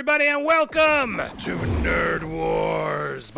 everybody, and welcome to Nerd Wars.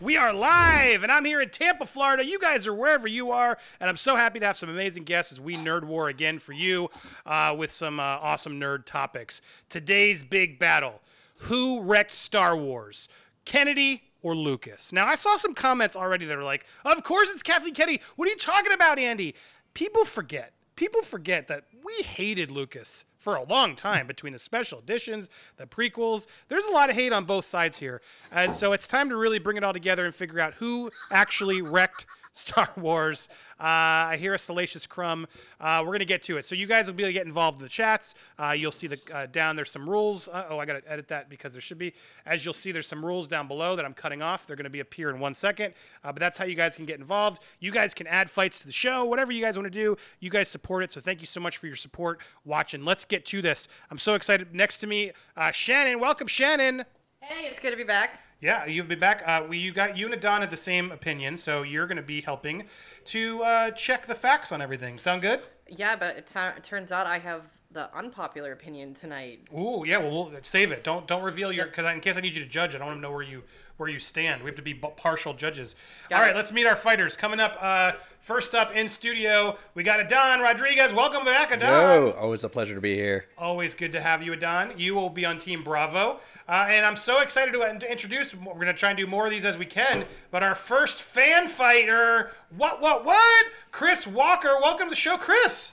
We are live, and I'm here in Tampa, Florida. You guys are wherever you are, and I'm so happy to have some amazing guests as we nerd war again for you uh, with some uh, awesome nerd topics. Today's big battle Who wrecked Star Wars? Kennedy or Lucas? Now, I saw some comments already that are like, Of course it's Kathleen Kennedy. What are you talking about, Andy? People forget. People forget that we hated Lucas for a long time between the special editions, the prequels. There's a lot of hate on both sides here. And so it's time to really bring it all together and figure out who actually wrecked Star Wars. Uh, I hear a salacious crumb. Uh, we're gonna get to it. So you guys will be able to get involved in the chats. Uh, you'll see the uh, down there's some rules. Oh, I gotta edit that because there should be. As you'll see, there's some rules down below that I'm cutting off. They're gonna be appear in one second. Uh, but that's how you guys can get involved. You guys can add fights to the show. Whatever you guys want to do, you guys support it. So thank you so much for your support watching. Let's get to this. I'm so excited. Next to me, uh, Shannon. Welcome, Shannon. Hey, it's good to be back. Yeah, you've been back. Uh, we you got you and Don had the same opinion, so you're going to be helping to uh, check the facts on everything. Sound good? Yeah, but it, it turns out I have the unpopular opinion tonight. Ooh, yeah. Well, we'll save it. Don't don't reveal your because in case I need you to judge, I don't want to know where you where you stand. We have to be b- partial judges. Got All right, it. let's meet our fighters. Coming up, uh, first up in studio, we got Adon Rodriguez. Welcome back, Adon. Yo, always a pleasure to be here. Always good to have you, Adon. You will be on Team Bravo. Uh, and I'm so excited to, uh, to introduce, we're going to try and do more of these as we can, but our first fan fighter, what, what, what? Chris Walker. Welcome to the show, Chris.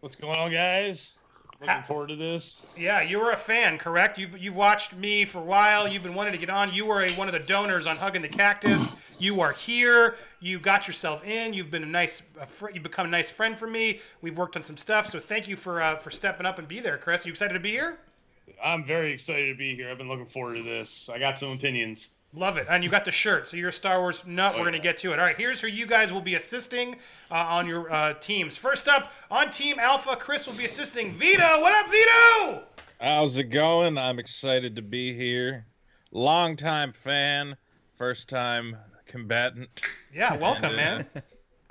What's going on, guys? Looking Ha- forward to this. Yeah, you were a fan, correct? You've, you've watched me for a while. You've been wanting to get on. You were a, one of the donors on Hugging the Cactus. You are here. You got yourself in. You've been a nice, a fr- you've become a nice friend for me. We've worked on some stuff. So thank you for uh, for stepping up and be there, Chris. You excited to be here? I'm very excited to be here. I've been looking forward to this. I got some opinions. Love it. And you got the shirt, so you're a Star Wars nut. We're going to get to it. All right, here's who you guys will be assisting uh, on your uh, teams. First up, on Team Alpha, Chris will be assisting Vito. What up, Vito? How's it going? I'm excited to be here. Long time fan, first time combatant. Yeah, welcome, And, man. uh,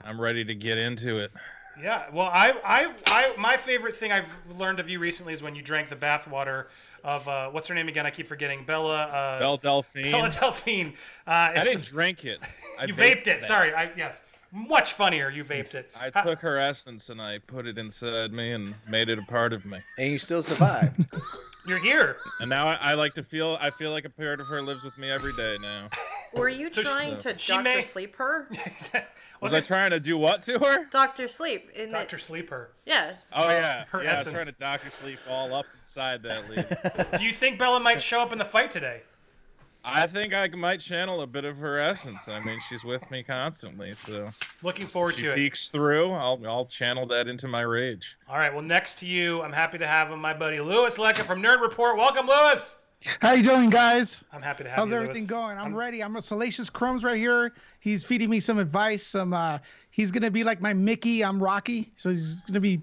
I'm ready to get into it. Yeah, well, I, I, I, my favorite thing I've learned of you recently is when you drank the bathwater of uh, what's her name again? I keep forgetting. Bella. Uh, Belle Delphine. Bella Delphine. Uh, I didn't drink it. I you vaped it. that. Sorry. I yes. Much funnier. You vaped it. I Ha- took her essence and I put it inside me and made it a part of me. And you still survived. You're here. And now I, I like to feel I feel like a part of her lives with me every day now. Were you So she- trying to she Doctor may- Sleep her? was Was I trying to do what to her? Doctor Sleep. In Doctor Sleeper? Yeah. Oh yeah, Her yeah, essence. trying to doctor sleep all up inside that lead. Do you think Bella might show up in the fight today? I think I might channel a bit of her essence. I mean, she's with me constantly, so Looking forward she to it. peeks through. I'll I'll channel that into my rage. All right. Well, next to you, I'm happy to have him, my buddy Lewis Lecca from Nerd Report. Welcome, Lewis. How you doing, guys? I'm happy to have How's you. How's everything Lewis. going? I'm, ready. I'm a salacious crumbs right here. He's feeding me some advice. Some uh he's gonna be like my Mickey. I'm Rocky. So he's gonna be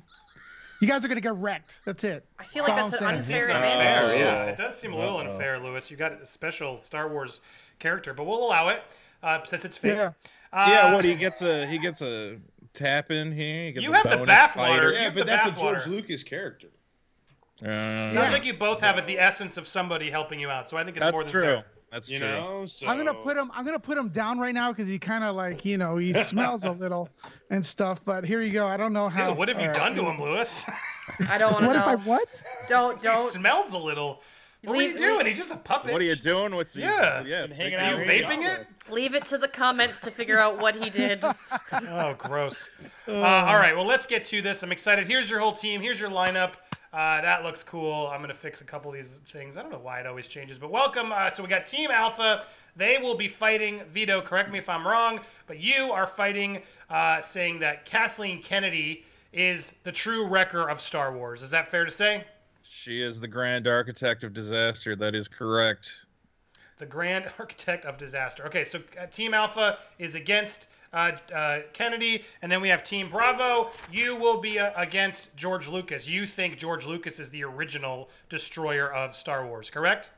you guys are gonna get wrecked. That's it. I feel like That's that's all an I'm unfair advantage. unfair. Yeah, it does seem a little Uh-oh. unfair, Lewis. You got a special Star Wars character, but we'll allow it uh, since it's fake. Yeah. Uh, yeah, what he gets a he gets a tap in here. He gets You a have the bonus bathwater. fighter. You Yeah, but the that's a bathwater. George Lucas character. Uh, Sounds Yeah. like you both have it, the essence of somebody helping you out. So I think it's that's more than true. fair. That's You true. know, so I'm gonna put him I'm gonna put him down right now because he kinda like, you know, he smells a little and stuff. But here you go. I don't know how Ew, what have you done right. to him, Lewis? I don't want to What know. if I what? Don't he don't. He smells a little. What are you doing? leave- He's just a puppet. What are you doing with these? Yeah. yeah. Hanging big Are you vaping it? Leave it to the comments to figure out what he did. Oh, gross. Uh, all right, well, let's get to this. I'm excited. Here's your whole team. Here's your lineup. Uh, that looks cool. I'm going to fix a couple of these things. I don't know why it always changes, but welcome. Uh, so we got Team Alpha. They will be fighting Vito. Correct me if I'm wrong, but you are fighting, uh, saying that Kathleen Kennedy is the true wrecker of Star Wars. Is that fair to say? She is the grand architect of disaster. That is correct. The Grand Architect of Disaster. Okay, so uh, Team Alpha is against uh, uh, Kennedy, and then we have Team Bravo. You will be uh, against George Lucas. You think George Lucas is the original destroyer of Star Wars, correct?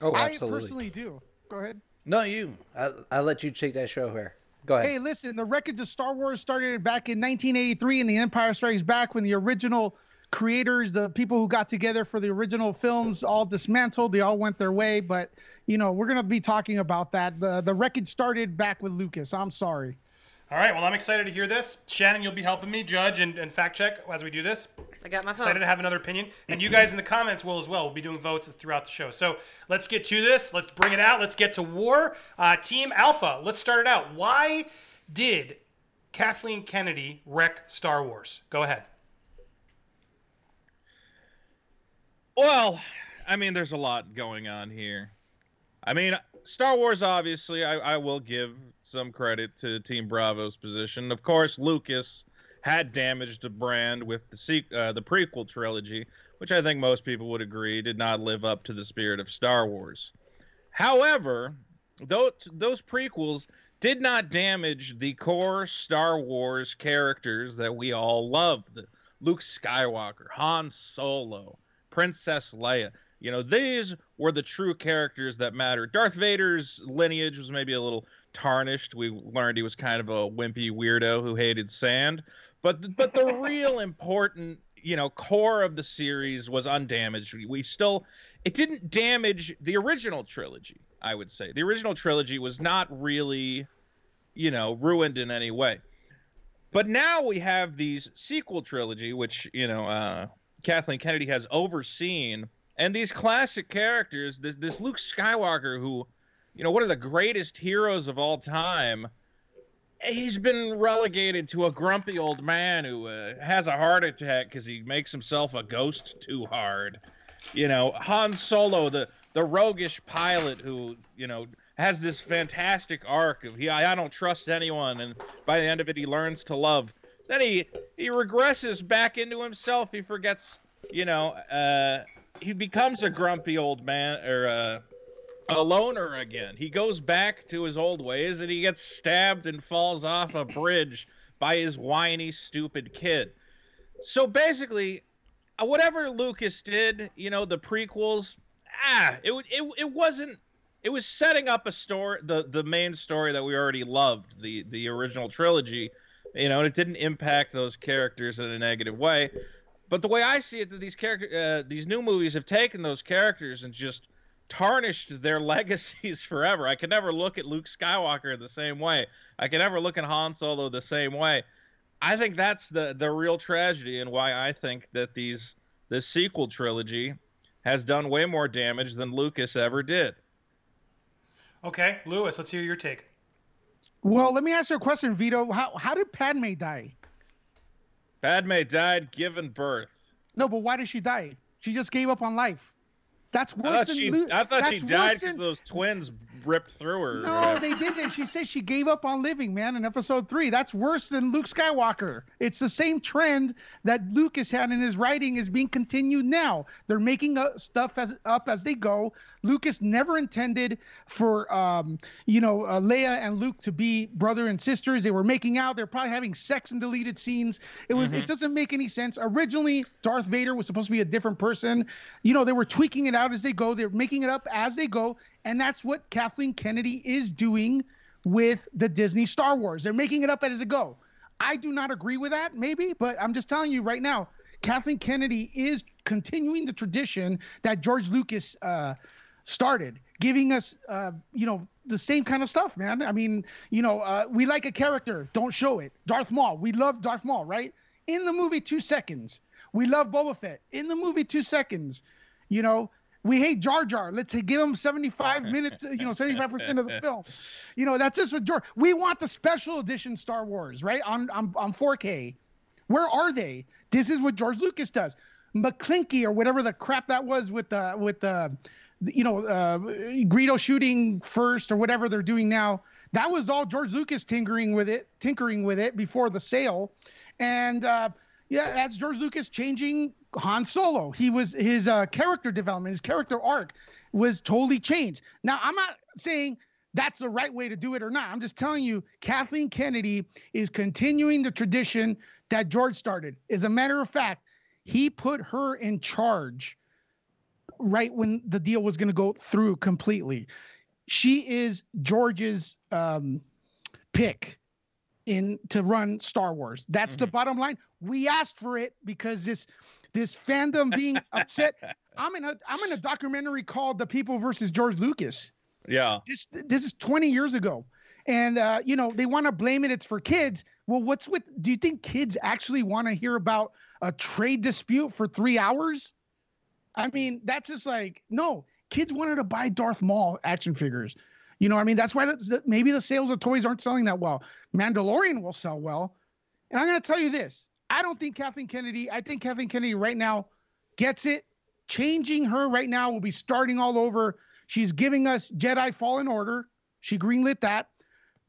Oh, absolutely. I personally do. Go ahead. No, you. I, I'll let you take that show here. Go ahead. Hey, listen, the wreckage of Star Wars started back in 1983 in The Empire Strikes Back when the original creators, the people who got together for the original films, all dismantled. They all went their way. But you know, we're gonna be talking about that. the The record started back with Lucas. I'm sorry. All right, well, I'm excited to hear this. Shannon, you'll be helping me judge and, and fact check as we do this. I got my phone. Excited to have another opinion. And you guys in the comments will as well. We'll be doing votes throughout the show. So let's get to this. Let's bring it out. Let's get to war. Uh, Team Alpha, let's start it out. Why did Kathleen Kennedy wreck Star Wars? Go ahead. Well, I mean, there's a lot going on here. I mean, Star Wars, obviously, I, I will give some credit to Team Bravo's position. Of course, Lucas had damaged the brand with the se- uh, the prequel trilogy, which I think most people would agree did not live up to the spirit of Star Wars. However, those those prequels did not damage the core Star Wars characters that we all loved. Luke Skywalker, Han Solo, Princess Leia. You know, these were the true characters that mattered. Darth Vader's lineage was maybe a little tarnished. We learned he was kind of a wimpy weirdo who hated sand. But but the real important, you know, core of the series was undamaged. We, we still it didn't damage the original trilogy, I would say. The original trilogy was not really, you know, ruined in any way. But now we have these sequel trilogy, which, you know, uh, Kathleen Kennedy has overseen, and these classic characters, this this Luke Skywalker who you know, one of the greatest heroes of all time, he's been relegated to a grumpy old man who uh, has a heart attack because he makes himself a ghost too hard. You know, Han Solo, the the roguish pilot who you know has this fantastic arc of he I, I don't trust anyone, and by the end of it he learns to love. Then he he regresses back into himself. He forgets, you know, uh, he becomes a grumpy old man or. Uh, a loner again. He goes back to his old ways and he gets stabbed and falls off a bridge by his whiny, stupid kid. So basically, uh, whatever Lucas did, you know, the prequels, ah, it it it wasn't. It was setting up a story, the the main story that we already loved, the the original trilogy. You know, and it didn't impact those characters in a negative way. But the way I see it, that these character, uh, these new movies have taken those characters and just tarnished their legacies forever. I could never look at Luke Skywalker the same way. I could never look at Han Solo the same way. I think that's the the real tragedy and why I think that these this sequel trilogy has done way more damage than Lucas ever did. Okay, Lewis, let's hear your take. Well, let me ask you a question, Vito. How how did Padme die? Padme died giving birth. No, but why did she die? She just gave up on life. That's I worse thought than she, Lu- I thought she died because than- those twins ripped through her. No, they didn't. She said she gave up on living, man, in episode three. That's worse than Luke Skywalker. It's the same trend that Lucas had in his writing is being continued now. They're making uh, stuff as up as they go. Lucas never intended for, um, you know, uh, Leia and Luke to be brother and sisters. They were making out. They're probably having sex in deleted scenes. It was. It doesn't make any sense. Originally, Darth Vader was supposed to be a different person. You know, they were tweaking it out as they go. They're making it up as they go, and that's what Kathleen Kennedy is doing with the Disney Star Wars. They're making it up as they go. I do not agree with that, maybe, but I'm just telling you right now, Kathleen Kennedy is continuing the tradition that George Lucas uh, started, giving us, uh, you know, the same kind of stuff, man. I mean, you know, uh, we like a character, don't show it. Darth Maul, we love Darth Maul, right? In the movie, two seconds. We love Boba Fett. In the movie, two seconds. You know, we hate Jar Jar. Let's give him 75 minutes, you know, 75% of the film. You know, that's just with Jar. We want the special edition Star Wars, right? On on, on 4K. Where are they? This is what George Lucas does. Maclunkey or whatever the crap that was with the with the you know uh Greedo shooting first or whatever they're doing now. That was all George Lucas tinkering with it, tinkering with it before the sale. And uh yeah, that's George Lucas changing Han Solo. He was his uh, character development, his character arc was totally changed. Now, I'm not saying that's the right way to do it or not. I'm just telling you, Kathleen Kennedy is continuing the tradition that George started. As a matter of fact, he put her in charge right when the deal was going to go through completely. She is George's um, pick in to run Star Wars. That's the bottom line. We asked for it because this this fandom being upset. I'm in a I'm in a documentary called The People versus George Lucas. Yeah. This this is 20 years ago. And uh, you know, they want to blame it, it's for kids. Well, what's with do you think kids actually want to hear about a trade dispute for three hours? I mean, that's just like, no, kids wanted to buy Darth Maul action figures. You know what I mean? That's why that's, that maybe the sales of toys aren't selling that well. Mandalorian will sell well. And I'm going to tell you this I don't think Kathleen Kennedy, I think Kathleen Kennedy right now gets it. Changing her right now will be starting all over. She's giving us Jedi Fallen Order. She greenlit that.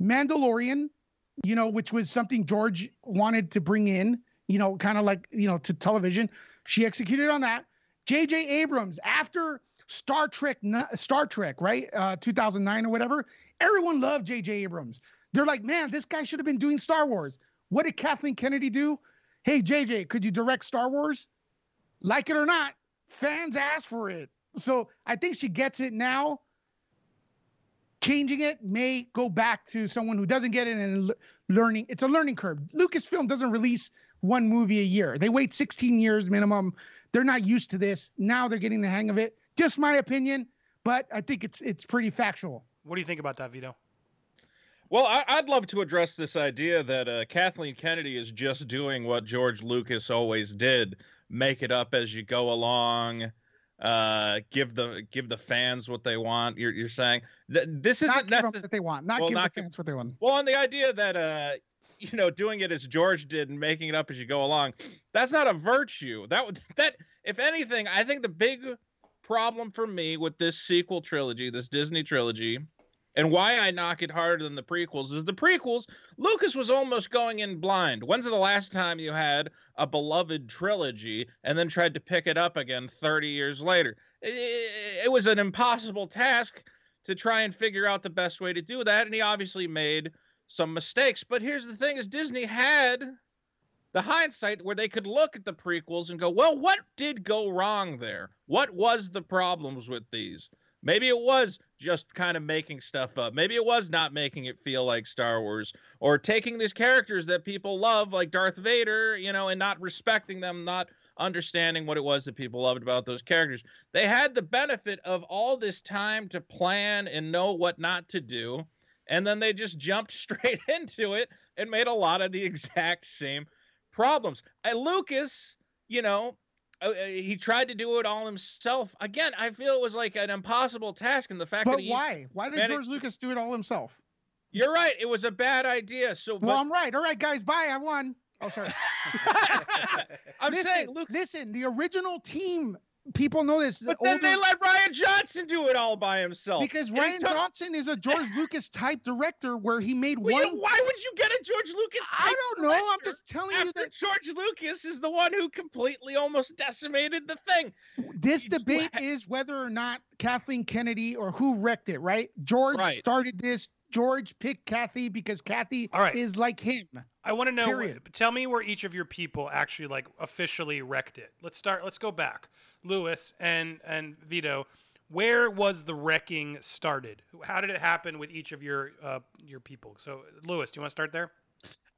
Mandalorian, you know, which was something George wanted to bring in, you know, kind of like, you know, to television. She executed on that. J.J. Abrams, after Star Trek, Star Trek, right? Uh, 2009 or whatever. Everyone loved J.J. Abrams. They're like, man, this guy should have been doing Star Wars. What did Kathleen Kennedy do? Hey, JJ, could you direct Star Wars? Like it or not, fans ask for it. So I think she gets it now. Changing it may go back to someone who doesn't get it and learning. It's a learning curve. Lucasfilm doesn't release one movie a year. They wait 16 years minimum. They're not used to this. Now they're getting the hang of it. Just my opinion, but I think it's it's pretty factual. What do you think about that, Vito? Well, I, would love to address this idea that uh, Kathleen Kennedy is just doing what George Lucas always did: make it up as you go along, uh, give the give the fans what they want. You're you're saying that this isn't necessarily what they want, not well, give not the fans what they want. Well, on the idea that uh, you know, doing it as George did and making it up as you go along, that's not a virtue. That would that, if anything, I think the big problem for me with this sequel trilogy, this Disney trilogy and why I knock it harder than the prequels is the prequels, Lucas was almost going in blind. When's the last time you had a beloved trilogy and then tried to pick it up again 30 years later? It, it was an impossible task to try and figure out the best way to do that. And he obviously made some mistakes. But here's the thing is Disney had the hindsight where they could look at the prequels and go, well, what did go wrong there? What was the problems with these? Maybe it was just kind of making stuff up. Maybe it was not making it feel like Star Wars or taking these characters that people love, like Darth Vader, you know, and not respecting them, not understanding what it was that people loved about those characters. They had the benefit of all this time to plan and know what not to do. And then they just jumped straight into it and made a lot of the exact same problems. And Lucas, you know, Uh, uh, he tried to do it all himself. Again, I feel it was like an impossible task, and the fact but that he, why? Why did George Lucas do it all himself? You're right. It was a bad idea. So, well, I'm right. All right, guys. Bye. I won. Oh, sorry. I'm listen, saying, Luke. Listen, the original team people know this. But then older... they let Rian Johnson do it all by himself. Because Rian Johnson is a George Lucas type director where he made well, one. why would you get a George Lucas? I don't know. I'm just telling you that George Lucas is the one who completely almost decimated the thing. This debate is whether or not Kathleen Kennedy or who wrecked it. Right? George right. started this. George picked Kathy because Kathy right. is like him. I want to know. Period. Tell me where each of your people actually like officially wrecked it. Let's start. Let's go back. Lewis and and Vito, where was the wrecking started? How did it happen with each of your uh, your people? So, Lewis, do you want to start there?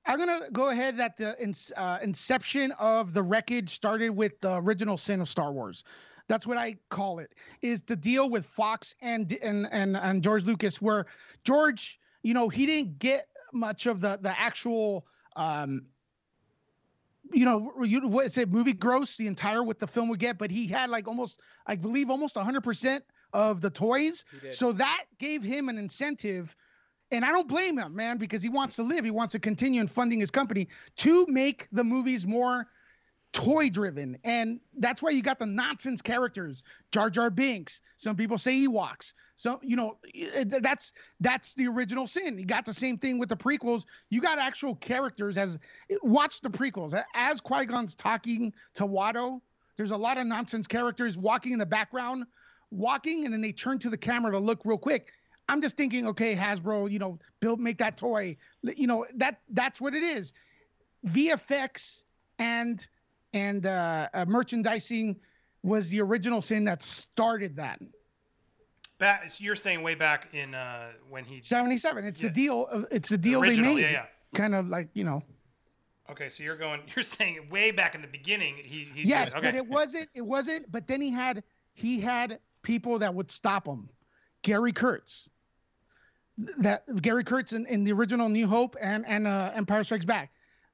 I'm gonna go ahead that the uh, inception of the wreckage started with the original sin of Star Wars. That's what I call it. Is to deal with Fox and and and and George Lucas, where George, you know, he didn't get much of the the actual um you know, you what is it, movie gross the entire what the film would get, but he had like almost, I believe, almost 100% of the toys. So that gave him an incentive. And I don't blame him, man, because he wants to live. He wants to continue in funding his company to make the movies more toy driven. And that's why you got the nonsense characters, Jar Jar Binks. Some people say Ewoks. So, you know, eh, that's that's the original sin. You got the same thing with the prequels. You got actual characters as eh, watch the prequels. As Qui-Gon's talking to Watto, there's a lot of nonsense characters walking in the background, walking, and then they turn to the camera to look real quick. I'm just thinking, okay, Hasbro, you know, build make that toy. You know, that that's what it is. VFX and and uh, uh, merchandising was the original sin that started that. Back, you're saying way back in uh, when he 77. It's yeah. a deal. it's a deal original, they made. Yeah, yeah. Kind of like you know. Okay, so you're going. You're saying way back in the beginning. He. He's yes. Okay. but it wasn't. It wasn't. But then he had he had people that would stop him. Gary Kurtz. That Gary Kurtz in, in the original New Hope and and uh, Empire Strikes Back.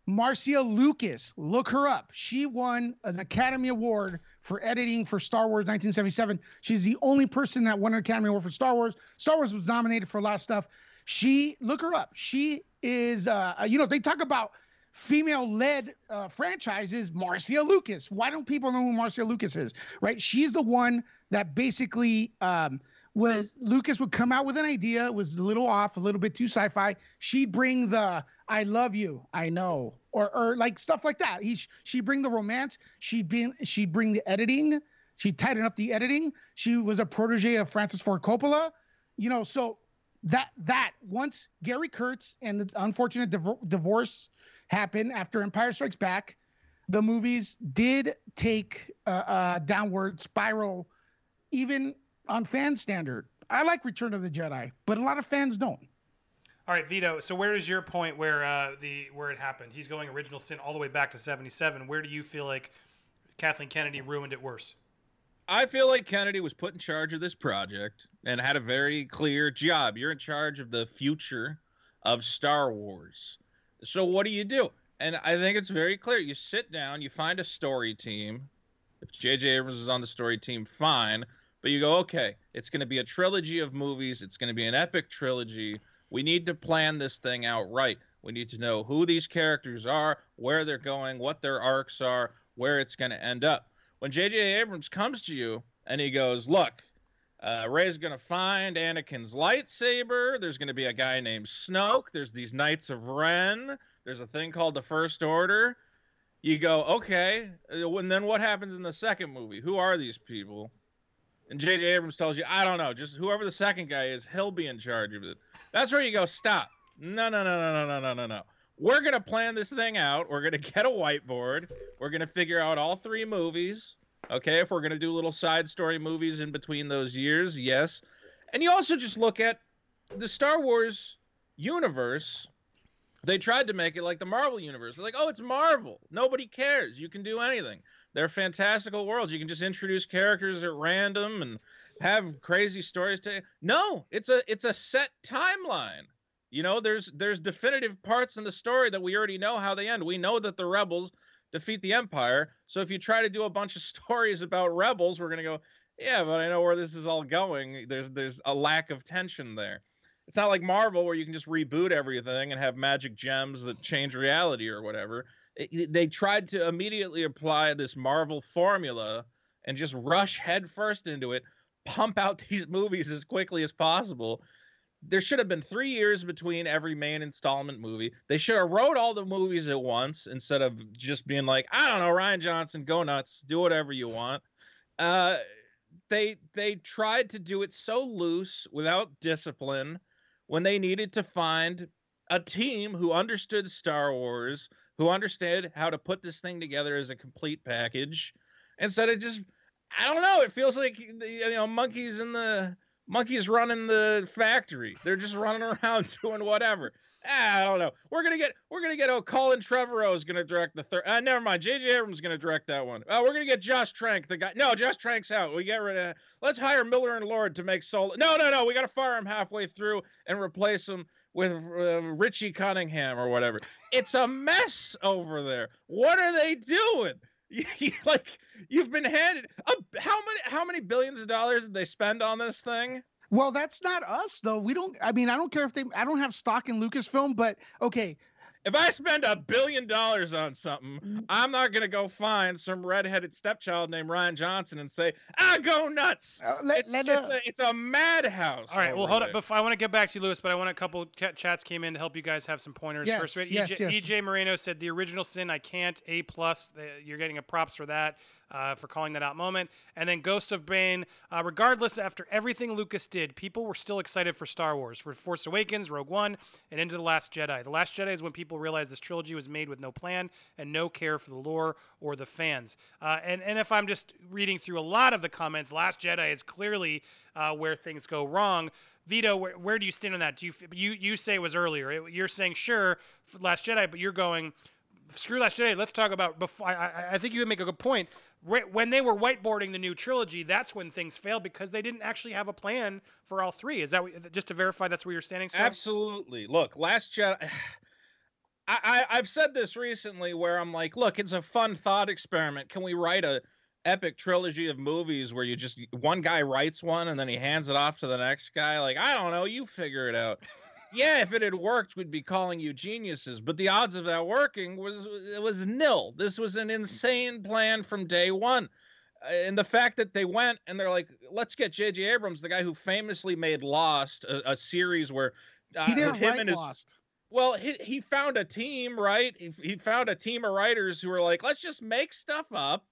Marcia Lucas, look her up. She won an Academy Award for editing for Star Wars 1977. She's the only person that won an Academy Award for Star Wars. Star Wars was nominated for a lot of stuff. She look her up. She is, uh, you know, they talk about female-led uh, franchises. Marcia Lucas. Why don't people know who Marcia Lucas is? Right? She's the one that basically um, was Lucas would come out with an idea. Was a little off, a little bit too sci-fi. She'd bring the "I love you, I know," or or like stuff like that. He she'd bring the romance. She'd be she'd bring the editing. She'd tighten up the editing. She was a protege of Francis Ford Coppola. You know, so that that once Gary Kurtz and the unfortunate div- divorce happened after Empire Strikes Back, the movies did take a, a downward spiral, even on fan standard. I like Return of the Jedi, but a lot of fans don't. All right, Vito. So where is your point where uh, the where it happened? He's going original sin all the way back to '77. Where do you feel like Kathleen Kennedy ruined it worse? I feel like Kennedy was put in charge of this project and had a very clear job. You're in charge of the future of Star Wars. So what do you do? And I think it's very clear. You sit down, you find a story team. If J.J. Abrams is on the story team, fine. But you go, okay, it's going to be a trilogy of movies. It's going to be an epic trilogy. We need to plan this thing out right. We need to know who these characters are, where they're going, what their arcs are, where it's going to end up. When J.J. Abrams comes to you and he goes, look, uh, Rey's going to find Anakin's lightsaber. There's going to be a guy named Snoke. There's these Knights of Ren. There's a thing called the First Order. You go, okay. uh, And then what happens in the second movie? Who are these people? And J.J. Abrams tells you, I don't know. Just whoever the second guy is, he'll be in charge of it. That's where you go, stop. No, no, no, no, no, no, no, no, no. We're going to plan this thing out. We're going to get a whiteboard. We're going to figure out all three movies. Okay, if we're going to do little side story movies in between those years, yes. And you also just look at the Star Wars universe. They tried to make it like the Marvel universe. They're like, oh, it's Marvel. Nobody cares. You can do anything. They're fantastical worlds. You can just introduce characters at random and have crazy stories to No, it's a it's a set timeline. You know, there's there's definitive parts in the story that we already know how they end. We know that the rebels defeat the empire. So if you try to do a bunch of stories about rebels, we're going to go, yeah, but I know where this is all going. There's there's a lack of tension there. It's not like Marvel where you can just reboot everything and have magic gems that change reality or whatever. It, they tried to immediately apply this Marvel formula and just rush headfirst into it, pump out these movies as quickly as possible. There should have been three years between every main installment movie. They should have wrote all the movies at once instead of just being like, I don't know, Rian Johnson, go nuts, do whatever you want. Uh, they they tried to do it so loose without discipline when they needed to find a team who understood Star Wars, who understood how to put this thing together as a complete package, instead of just I don't know. It feels like you know monkeys in the monkeys running the factory. They're just running around doing whatever. Ah, I don't know. We're gonna get we're gonna get oh Colin Trevorrow is gonna direct the third. Uh, never mind. J.J. Abrams is gonna direct that one. Uh, we're gonna get Josh Trank, the guy. No, Josh Trank's out. We get rid of. Let's hire Miller and Lord to make Solo. No, no, no. We gotta fire him halfway through and replace him with uh, Richie Cunningham or whatever. It's a mess over there. What are they doing? like you've been handed uh, how many how many billions of dollars did they spend on this thing? Well, that's not us though. We don't. I mean, I don't care if they. I don't have stock in Lucasfilm, but okay. If I spend a billion dollars on something, I'm not gonna go find some redheaded stepchild named Rian Johnson and say, "I go nuts." Uh, let, it's, let, it's uh, a it's a madhouse. All right, well, hold there. up. Before I want to get back to you, Lewis, but I want a couple ca- chats came in to help you guys have some pointers. Yes, First, yes, EJ, yes. EJ Moreno said the original sin. I can't. A plus. You're getting a props for that. Uh, for calling that out moment. And then Ghost of Bane. Uh, regardless, after everything Lucas did, people were still excited for Star Wars, for Force Awakens, Rogue One, and into The Last Jedi. The Last Jedi is when people realized this trilogy was made with no plan and no care for the lore or the fans. Uh, and, and if I'm just reading through a lot of the comments, Last Jedi is clearly uh, where things go wrong. Vito, where, where do you stand on that? Do you you you say it was earlier? You're saying sure, Last Jedi, but you're going screw Last Jedi. Let's talk about before. I, I, I think you would make a good point. When they were whiteboarding the new trilogy, that's when things failed because they didn't actually have a plan for all three. Is that what- just to verify? That's where you're standing. Still? Absolutely. Look, Last Jedi. I, I I've said this recently where I'm like, look, it's a fun thought experiment. Can we write a epic trilogy of movies where you just one guy writes one and then he hands it off to the next guy? Like, I don't know, you figure it out. yeah, if it had worked, we'd be calling you geniuses. But the odds of that working was it was nil. This was an insane plan from day one. Uh, And the fact that they went and they're like, let's get J.J. Abrams, the guy who famously made Lost, a, a series where uh, He didn't him write and his Lost. well, he, he found a team, right? He, he found a team of writers who were like, let's just make stuff up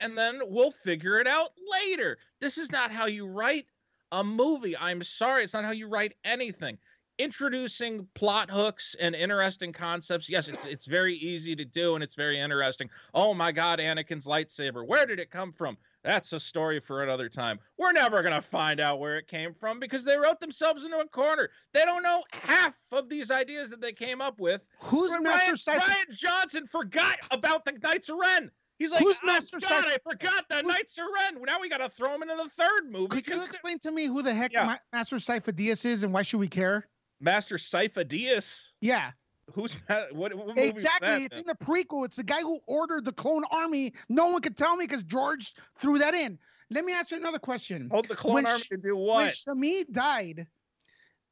and then we'll figure it out later. This is not how you write a movie. I'm sorry. It's not how you write anything. Introducing plot hooks and interesting concepts. Yes, it's it's very easy to do and it's very interesting. Oh my god, Anakin's lightsaber. Where did it come from? That's a story for another time. We're never going to find out where it came from because they wrote themselves into a corner. They don't know half of these ideas that they came up with. Who's Ryan, Master Scythe? Rian Johnson forgot about the Knights of Ren. He's like, Who's oh, Master God, Scythe- I forgot the Who's- Knights of Ren. Now we got to throw him into the third movie Could you explain to me who the heck Yeah. Ma- Master Sifo-Dyas is and why should we care? Master Sifo-Dyas. Yeah, Who's what? what movie exactly. that it's in the prequel. It's the guy who ordered the clone army. No one could tell me because George threw that in. Let me ask you another question. Hold the clone when army Sh- to do When what? Shmi died,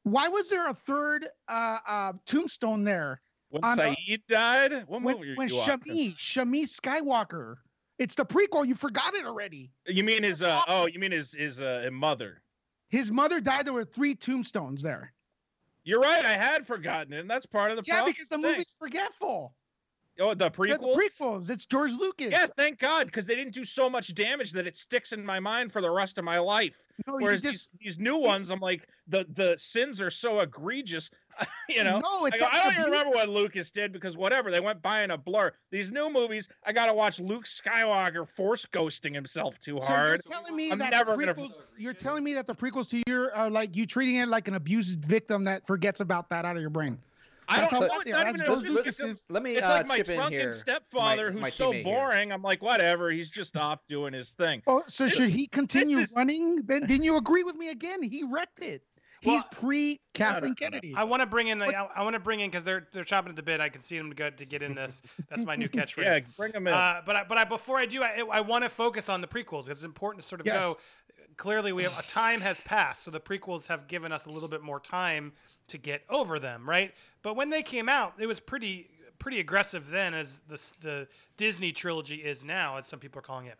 why was there a third uh, uh, tombstone there? When on Saeed died? What When, movie when? Shmi, Shmi Skywalker. It's the prequel. You forgot it already. You mean his? Uh, oh, you mean his his uh, mother? His mother died. There were three tombstones there. You're right. I had forgotten it, and that's part of the Yeah, problem. because the Thing. movie's forgetful. Oh, the prequels. The prequels. It's George Lucas. Yeah, thank God, because they didn't do so much damage that it sticks in my mind for the rest of my life. No, you Whereas just these, these new ones, I'm like, the the sins are so egregious. you know, no. I, go, I don't even you. remember what Lucas did because whatever they went buying a blur. These new movies, I gotta watch Luke Skywalker force ghosting himself too So hard. you're telling me I'm that never the gonna- you're telling me that the prequels to your are like you treating it like an abused victim that forgets about that out of your brain. I don't how know. that It's there. not That's even George a physical- Let me It's uh, like my chip drunken here. stepfather my who's so teammate here. boring. I'm like, whatever. He's just off doing his thing. Oh, so should he continue is- running? Then didn't you agree with me again? He wrecked it. He's Well, pre Kathleen no, no. Kennedy. I want to bring in. I, I want to bring in because they're they're chopping at the bit. I can see them go to get in this. That's my new catchphrase. Yeah, bring him in. Uh, but I, but I, before I do, I, I want to focus on the prequels. 'cause It's important to sort of Yes. go. Clearly, we have a time has passed, so the prequels have given us a little bit more time to get over them, right? But when they came out, it was pretty pretty aggressive then, as the the Disney trilogy is now, as some people are calling it.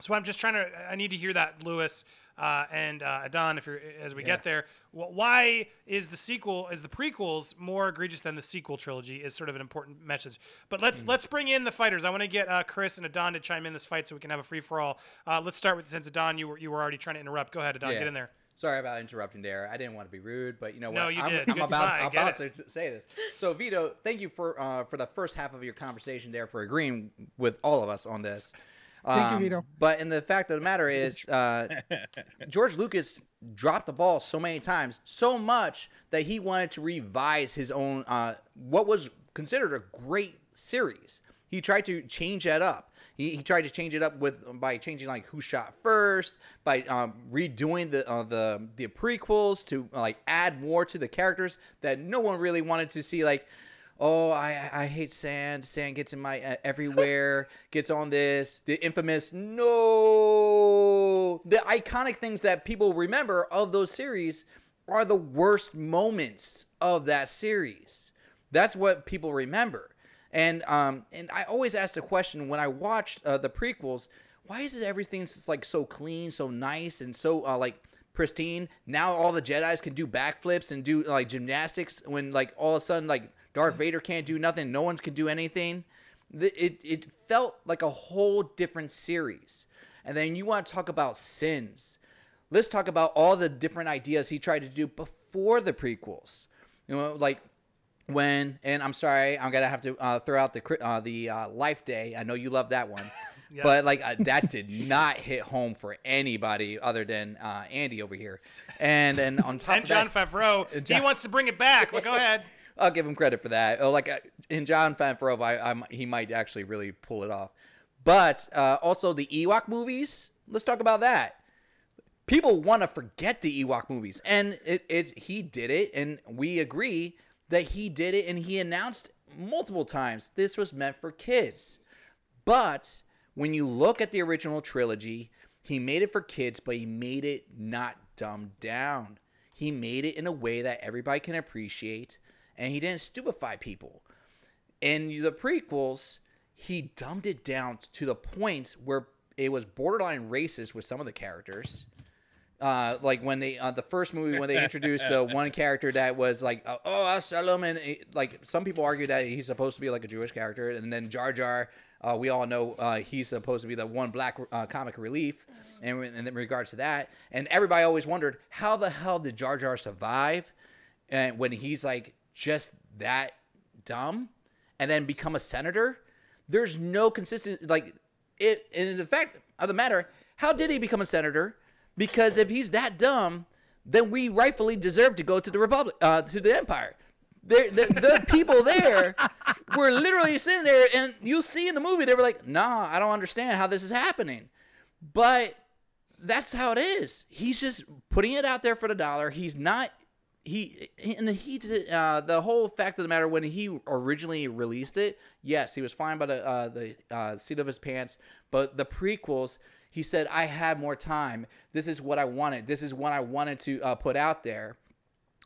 So I'm just trying to. I need to hear that, Lewis uh, and uh, Adon, if you're as we get there. Wh- Why is the sequel, is the prequels more egregious than the sequel trilogy? Is sort of an important message. But let's let's bring in the fighters. I want to get uh, Chris and Adon to chime in this fight so we can have a free for all. Uh, let's start with since Adon, you were you were already trying to interrupt. Go ahead, Adon, Yeah. get in there. Sorry about interrupting there. I didn't want to be rude, but you know what? No, you I'm, did. I'm It's about, fine. About to say this. So, Vito, thank you for uh, for the first half of your conversation there for agreeing with all of us on this. Thank you, Um, Vito. But in the fact of the matter is, uh, George Lucas dropped the ball so many times, so much that he wanted to revise his own uh, what was considered a great series. He tried to change that up. He, he tried to change it up with by changing like who shot first, by um, redoing the uh, the the prequels to like add more to the characters that no one really wanted to see. Like, oh, I I hate sand. Sand gets in my uh, everywhere. gets on this. The infamous no. The iconic things that people remember of those series are the worst moments of that series. That's what people remember. And um and I always ask the question when I watched uh, the prequels, why is everything just like so clean, so nice, and so uh, like pristine? Now all the Jedi's can do backflips and do like gymnastics when like all of a sudden like Darth Vader can't do nothing, no one can do anything. It it felt like a whole different series. And then you want to talk about sins. Let's talk about all the different ideas he tried to do before the prequels. You know, like when and I'm sorry, I'm gonna have to uh, throw out the uh, the uh, Life Day. I know you love that one, but like uh, that did not hit home for anybody other than uh, Andy over here. And then on top And of Jon that, Favreau, he wants to bring it back. But go ahead. I'll give him credit for that. Oh, Like uh, in Jon Favreau, I, I'm, he might actually really pull it off. But uh, also the Ewok movies. Let's talk about that. People want to forget the Ewok movies, and it, it's he did it, and we agree that he did it, and he announced multiple times this was meant for kids. But when you look at the original trilogy, he made it for kids, but he made it not dumbed down. He made it in a way that everybody can appreciate, and he didn't stupefy people. In the prequels, he dumbed it down to the point where it was borderline racist with some of the characters. Uh, like when they uh, the first movie when they introduced the one character that was like uh, oh Absalom and like some people argue that he's supposed to be like a Jewish character and then Jar Jar uh, we all know uh, he's supposed to be the one black uh, comic relief and in regards to that and everybody always wondered how the hell did Jar Jar survive and when he's like just that dumb and then become a senator there's no consistent like it and the fact of the matter how did he become a senator? Because if he's that dumb then we rightfully deserve to go to the republic uh, to the empire. There- the, the people there were literally sitting there and you see in the movie they were like nah i don't understand how this is happening. But that's how it is. He's just putting it out there for the dollar. He's not he and he uh, the whole fact of the matter when he originally released it yes he was fine by the uh, the uh, seat of his pants but the prequels he said i had more time. This is what i wanted. This is what i wanted to uh, put out there.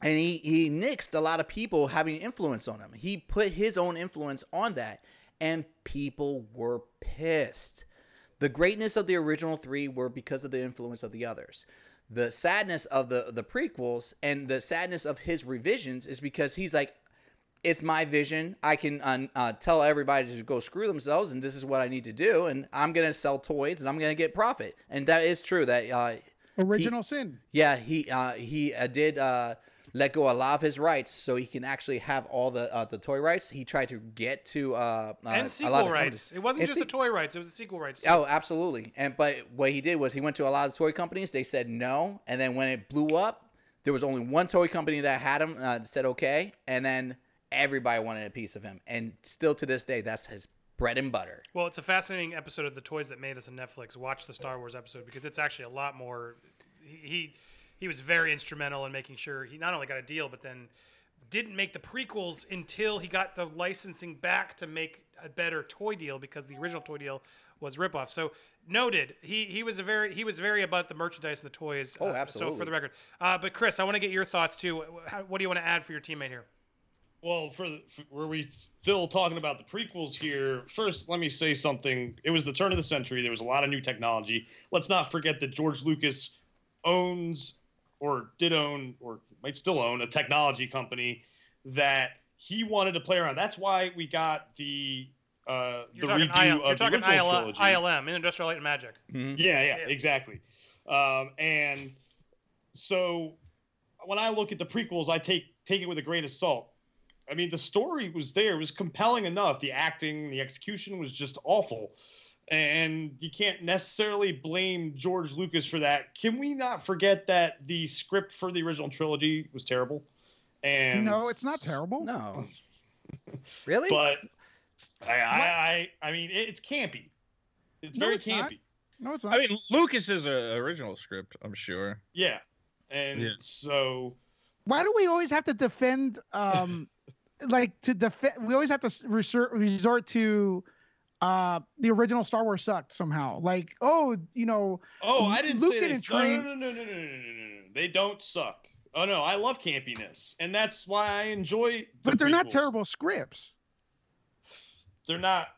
And he he nixed a lot of people having influence on him. He put his own influence on that and people were pissed. The greatness of the original three were because of the influence of the others. The sadness of the the prequels and the sadness of his revisions is because he's like, it's my vision. I can uh, uh, tell everybody to go screw themselves, and this is what I need to do. And I'm gonna sell toys, and I'm gonna get profit. And that is true. That uh, Original sin. yeah, he uh, he uh, did uh, let go a lot of his rights, so he can actually have all the uh, the toy rights. He tried to get to uh, uh, a and lot sequel of rights. It wasn't And just se- the toy rights; it was the sequel rights. Too. Oh, absolutely. And but what he did was he went to a lot of toy companies. They said no, and then when it blew up, there was only one toy company that had him uh, said okay, and then everybody wanted a piece of him. And still to this day, that's his bread and butter. Well, it's a fascinating episode of the Toys That Made Us on Netflix. Watch the Star Wars episode because it's actually a lot more. He he, he was very instrumental in making sure he not only got a deal, but then didn't make the prequels until he got the licensing back to make a better toy deal because the original toy deal was ripoff. So noted. He he was a very he was very about the merchandise and the toys. Oh, uh, So for the record, uh, but Chris, I want to get your thoughts too. How, what do you want to add for your teammate here? Well, for, for were we still talking about the prequels here? First, let me say something. It was the turn of the century. There was a lot of new technology. Let's not forget that George Lucas owns or did own or might still own a technology company that he wanted to play around. That's why we got the uh, You're the talking, redo IL, of you're the talking original IL, trilogy. ILM, Industrial Light and Magic. Yeah, yeah, Yeah. exactly. Um, and so when I look at the prequels, I take take it with a grain of salt. I mean, the story was there; it was compelling enough. The acting, the execution was just awful, and you can't necessarily blame George Lucas for that. Can we not forget that the script for the original trilogy was terrible? And No, it's not terrible. No, really? but I, I, I, I mean, it's campy. It's No, very it's not. campy. No, it's not. I mean, Lucas is a original script, I'm sure. Yeah, and Yeah. so Why do we always have to defend? Um, like to defend. We always have to resort resort to uh the original Star Wars sucked somehow. Like, oh, you know, oh, I didn't Luke say didn't train. No, no, no, no, no, no, no, no. They don't suck. Oh no, I love campiness, and that's why I enjoy. but they're not terrible scripts. They're not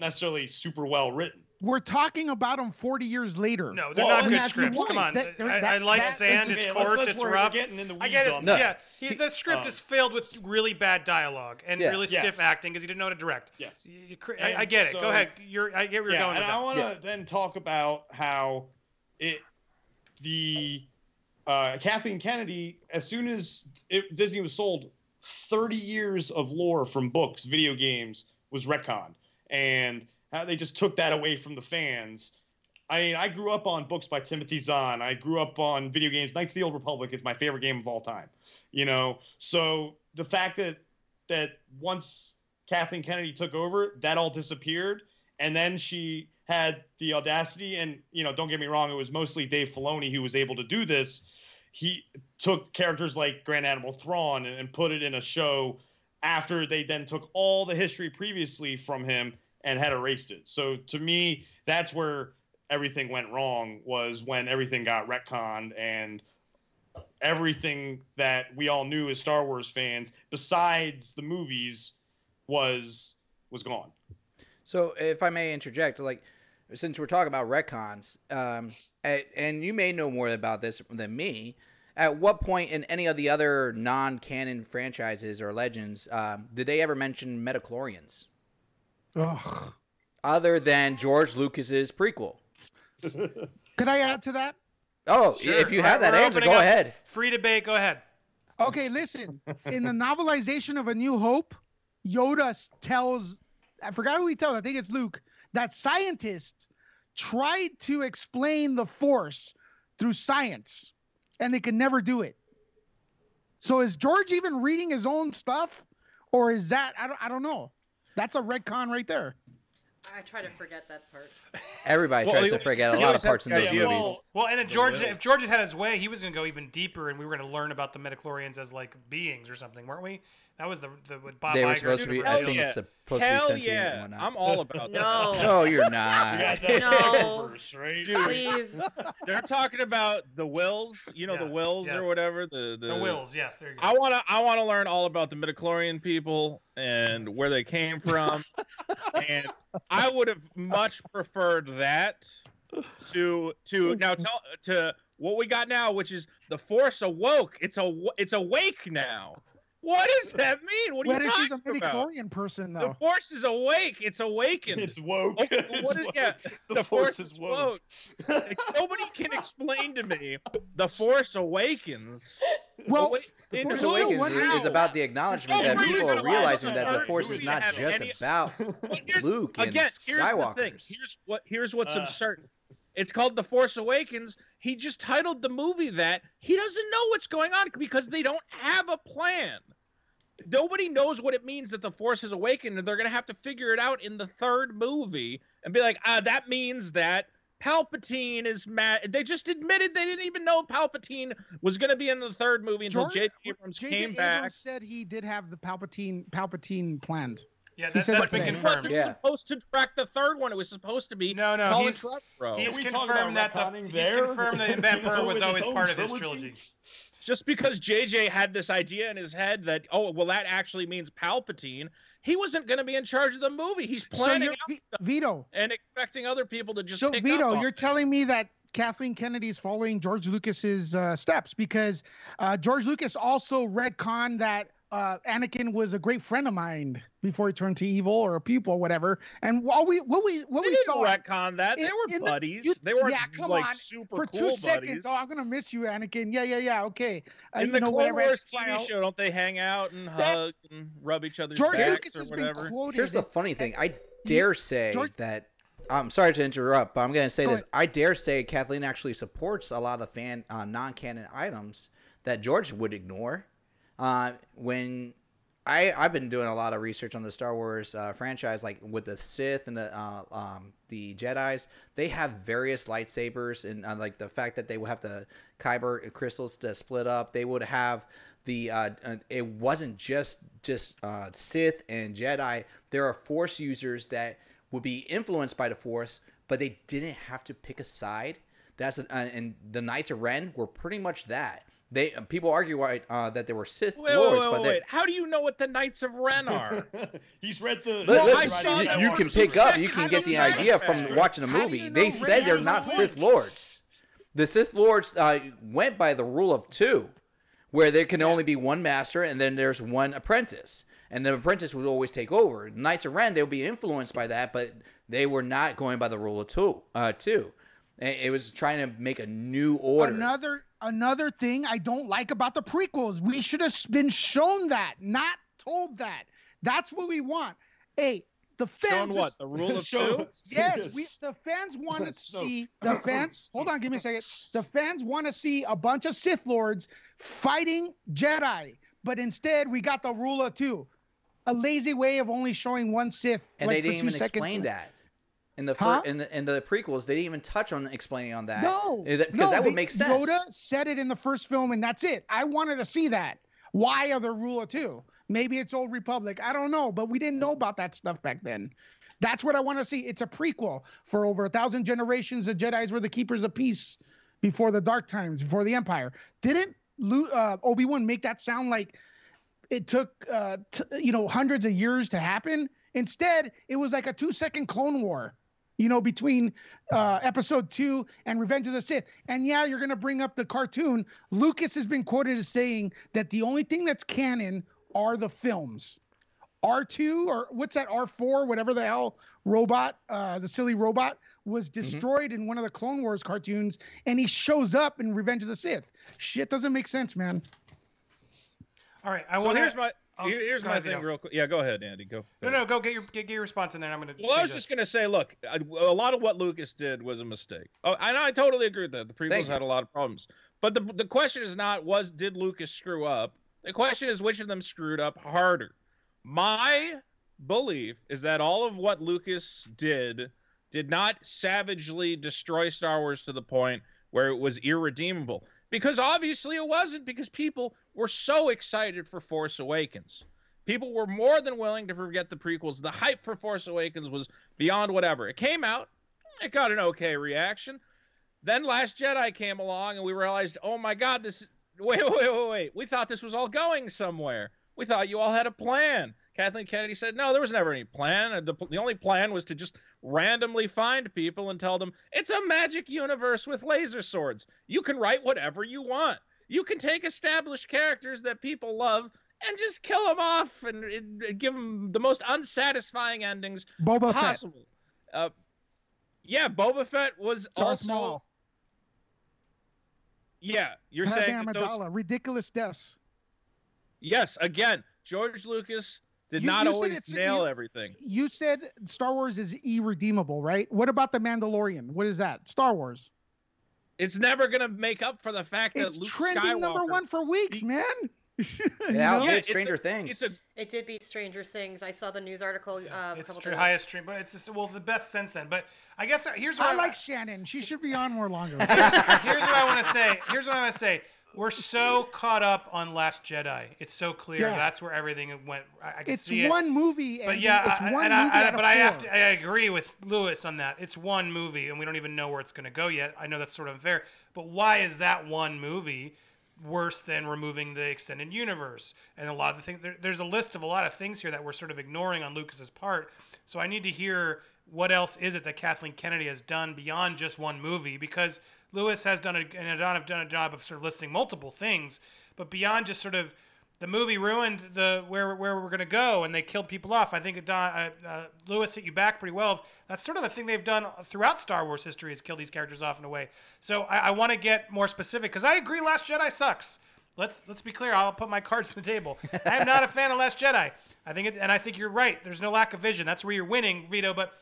necessarily super well written. We're talking about them 40 years later. No, they're Well, not good scripts. Come on. That- they're- I, I like that- sand. Okay, It's let's- coarse. let's- it's rough. getting in the I get it. No. Yeah, he, the script Um, is filled with really bad dialogue and Yeah. really Yes. stiff acting because he didn't know how to direct. Yes. You- you I, I get it. Go ahead. You're. I get where you're going and with I want to then talk about how it the uh, Kathleen Kennedy, as soon as it, Disney was sold, 30 years of lore from books, video games was retconned, and how they just took that away from the fans. I mean, I grew up on books by Timothy Zahn. I grew up on video games. Knights of the Old Republic is my favorite game of all time. You know, so the fact that that once Kathleen Kennedy took over, that all disappeared, and then she had the audacity. And you know, don't get me wrong, it was mostly Dave Filoni who was able to do this. He took characters like Grand Admiral Thrawn and, and put it in a show after they then took all the history previously from him and had erased it. So to me, that's where everything went wrong was when everything got retconned and everything that we all knew as Star Wars fans, besides the movies, was was gone. So, if I may interject, like since we're talking about retcons, um, and, and you may know more about this than me, at what point in any of the other non-canon franchises or legends um, did they ever mention midichlorians Ugh. other than George Lucas's prequel? Could I add to that? Oh, Sure. if you We're- have that we're answer, go up. ahead. Free debate. Go ahead. Okay, listen. In the novelization of A New Hope, Yoda tells, I forgot who he tells, I think it's Luke, that scientists tried to explain the Force through science and they could never do it. So is George even reading his own stuff? Or is that, I don't, I don't know. That's a retcon right there. I try to forget that part. Everybody Well, tries he to forget a he lot of parts in has those the Yeah, movies. well, Well, and if George, if George had had his way, he was going to go even deeper, and we were going to learn about the midichlorians as like beings or something, weren't we? That was the the what Bob they were supposed to be, I think, yeah. supposed to be Hell sentient and yeah, whatnot. I'm all about that. No. No, you're not. got that No. verse, right? Please. They're talking about the wills, you know, Yeah, the wills yes. or whatever. The the, The wills, yes, there you go. I wanna I wanna learn all about the midichlorian people and where they came from, and I would have much preferred that to to now tell to what we got now, which is the Force awoke. It's a it's awake now. What does that mean? What are What you if she's a talking about? midichlorian person, The? Force is awake. It's awakened. It's woke. Okay, It's what is woke. yeah? The, The, force, Force is woke. Like, nobody can explain to me the Force awakens. Well, Awake- The Force no, Awakens what is, is about the acknowledgement that Nobody people are realizing that the Force is not just any- about But here's- Luke and Again, here's the thing. Here's what here's what's Uh. absurd. It's called The Force Awakens. He just titled the movie that. He doesn't know what's going on because they don't have a plan. Nobody knows what it means that the Force has awakened, and they're gonna have to figure it out in the third movie and be like, ah, that means that Palpatine is mad. They just admitted they didn't even know Palpatine was gonna be in the third movie until George- J.J. Abrams J.J. came Abrams back. said he did have the Palpatine Palpatine planned. yeah, he that, said that's that been today. It confirmed. wasn't Yeah. supposed to track the third one. It was supposed to be No, no, Colin he's- Trevorrow. He's Can we talk confirmed that the retconning he's confirmed that Yvette You was always part of his trilogy? Just because JJ had this idea in his head that oh well that actually means Palpatine, he wasn't going to be in charge of the movie. He's So planning V- Vito. and expecting other people to just So Vito, you're it. telling me that Kathleen Kennedy is following George Lucas's uh, steps because uh, George Lucas also retconned that uh, Anakin was a great friend of mine before he turned to evil or a pupil or whatever. And while we what we what They we didn't saw retcon that. They were in the- buddies. you- they weren't yeah, come like on. super for cool two buddies. seconds, oh, I'm gonna miss you, Anakin. Yeah, yeah, yeah. Okay. Uh, in the know, Clone whatever. Wars TV out. show, don't they hang out and hug and rub each other's George backs Lucas or has been whatever? quoted. Here's the funny thing. I dare say George- that. I'm sorry to interrupt, but I'm going to say Go this. ahead. I dare say Kathleen actually supports a lot of the fan uh, non-canon items that George would ignore. Uh, when I I've been doing a lot of research on the Star Wars uh, franchise, like with the Sith and the uh, um, the Jedi's, they have various lightsabers, and uh, like the fact that they would have the kyber crystals to split up, they would have the uh, uh, it wasn't just just uh, Sith and Jedi. There are Force users that would be influenced by the Force, but they didn't have to pick a side. That's a, uh, and the Knights of Ren were pretty much that. They people argue why, uh, that they were Sith Wait, lords, wait, wait, but wait, they. How do you know what the Knights of Ren are? He's read the. Li- Well, listen, you- you can pick up. You can get the idea that? from watching the movie. you They know said they're not is Sith one? lords. The Sith lords uh, went by the rule of two, where there can only be one master and then there's one apprentice, and the apprentice would always take over. Knights of Ren, they would be influenced by that, but they were not going by the rule of two. Uh, two. It was trying to make a new order. Another another thing I don't like about the prequels. We should have been shown that, not told that. That's what we want. Hey, the Shown fans. what? is- The rule of Show- two? yes, we the fans wanted to So- see the fans. Hold on, give me a second. The fans want to see a bunch of Sith lords fighting Jedi, but instead we got the rule of two. a lazy way of only showing one Sith. and like, they for didn't two even seconds. explain that in the Huh? in the in the prequels. They didn't even touch on explaining on that. No, because no, that would they- make sense. Yoda said it in the first film, and that's it. I wanted to see that. Why are there rule of two? Maybe it's Old Republic. I don't know, but we didn't know about that stuff back then. That's what I want to see. It's a prequel for over a thousand generations. The Jedi's were the keepers of peace before the Dark Times, before the Empire. Didn't uh, Obi Wan make that sound like it took uh, t- you know hundreds of years to happen? Instead, it was like a two-second Clone War you know, between uh, episode two and Revenge of the Sith. And yeah, you're going to bring up the cartoon. Lucas has been quoted as saying that the only thing that's canon are the films. R2 or what's that, R4, whatever the hell robot, uh, the silly robot, was destroyed in one of the Clone Wars cartoons and he shows up in Revenge of the Sith. Shit doesn't make sense, man. All right, I So want here's my here- here's go my ahead, thing Vito. real quick. Yeah, go ahead, Andy. Go. No, no, go get your get, get your response in there. and I'm gonna. Well, I was just gonna say, look, a lot of what Lucas did was a mistake. Oh, and I totally agree with that. The prequels had a lot of problems, but the the question is not was did Lucas screw up. The question is which of them screwed up harder. My belief is that all of what Lucas did did not savagely destroy Star Wars to the point where it was irredeemable. Because obviously it wasn't, because people were so excited for Force Awakens. People were more than willing to forget the prequels. The hype for Force Awakens was beyond whatever. It came out, it got an okay reaction. Then Last Jedi came along, and we realized, oh my God, this. Wait, wait, wait, wait. We thought this was all going somewhere. We thought you all had a plan. Kathleen Kennedy said, no, there was never any plan. The, the only plan was to just randomly find people and tell them, it's a magic universe with laser swords. You can write whatever you want. You can take established characters that people love and just kill them off and, and give them the most unsatisfying endings Boba Fett, possible. Uh, yeah, Boba Fett was Darth also. Maul, Yeah, you're Padme saying those, ridiculous deaths. yes. Again, George Lucas did You- not you said always it's- nail you- everything. You said Star Wars is irredeemable, right? What about the Mandalorian? What is that? Star Wars. It's never gonna make up for the fact that It's Luke trending number one for weeks, He- man. You It know? Yeah, it's a- Stranger Things. It's a It did beat Stranger Things. I saw the news article. Uh, a it's couple true, highest stream, but it's just, well the best since then. But I guess uh, here's what I like Shannon. She should be on more longer. here's, here's what I want to say. Here's what I want to say. We're so caught up on Last Jedi. It's so clear. Yeah. That's where everything went. I, I can it's see it. one movie, and But yeah, it's I, one I- movie I- but I have to. I agree with Lewis on that. It's one movie, and we don't even know where it's going to go yet. I know that's sort of unfair, but why is that one movie worse than removing the extended universe? And a lot of the things. There, there's a list of a lot of things here that we're sort of ignoring on Lucas's part. So I need to hear what else is it that Kathleen Kennedy has done beyond just one movie because Lewis has done a and Adon have done a job of sort of listing multiple things, but beyond just sort of the movie ruined the where where we're gonna go, and they killed people off. I think Adon, uh, uh, Lewis hit you back pretty well. That's sort of a thing they've done throughout Star Wars history is kill these characters off in a way. So I, I want to get more specific because I agree, Last Jedi sucks. Let's let's be clear. I'll put my cards on the table. I am not a fan of Last Jedi. I think it, and I think you're right. There's no lack of vision. That's where you're winning, Vito. But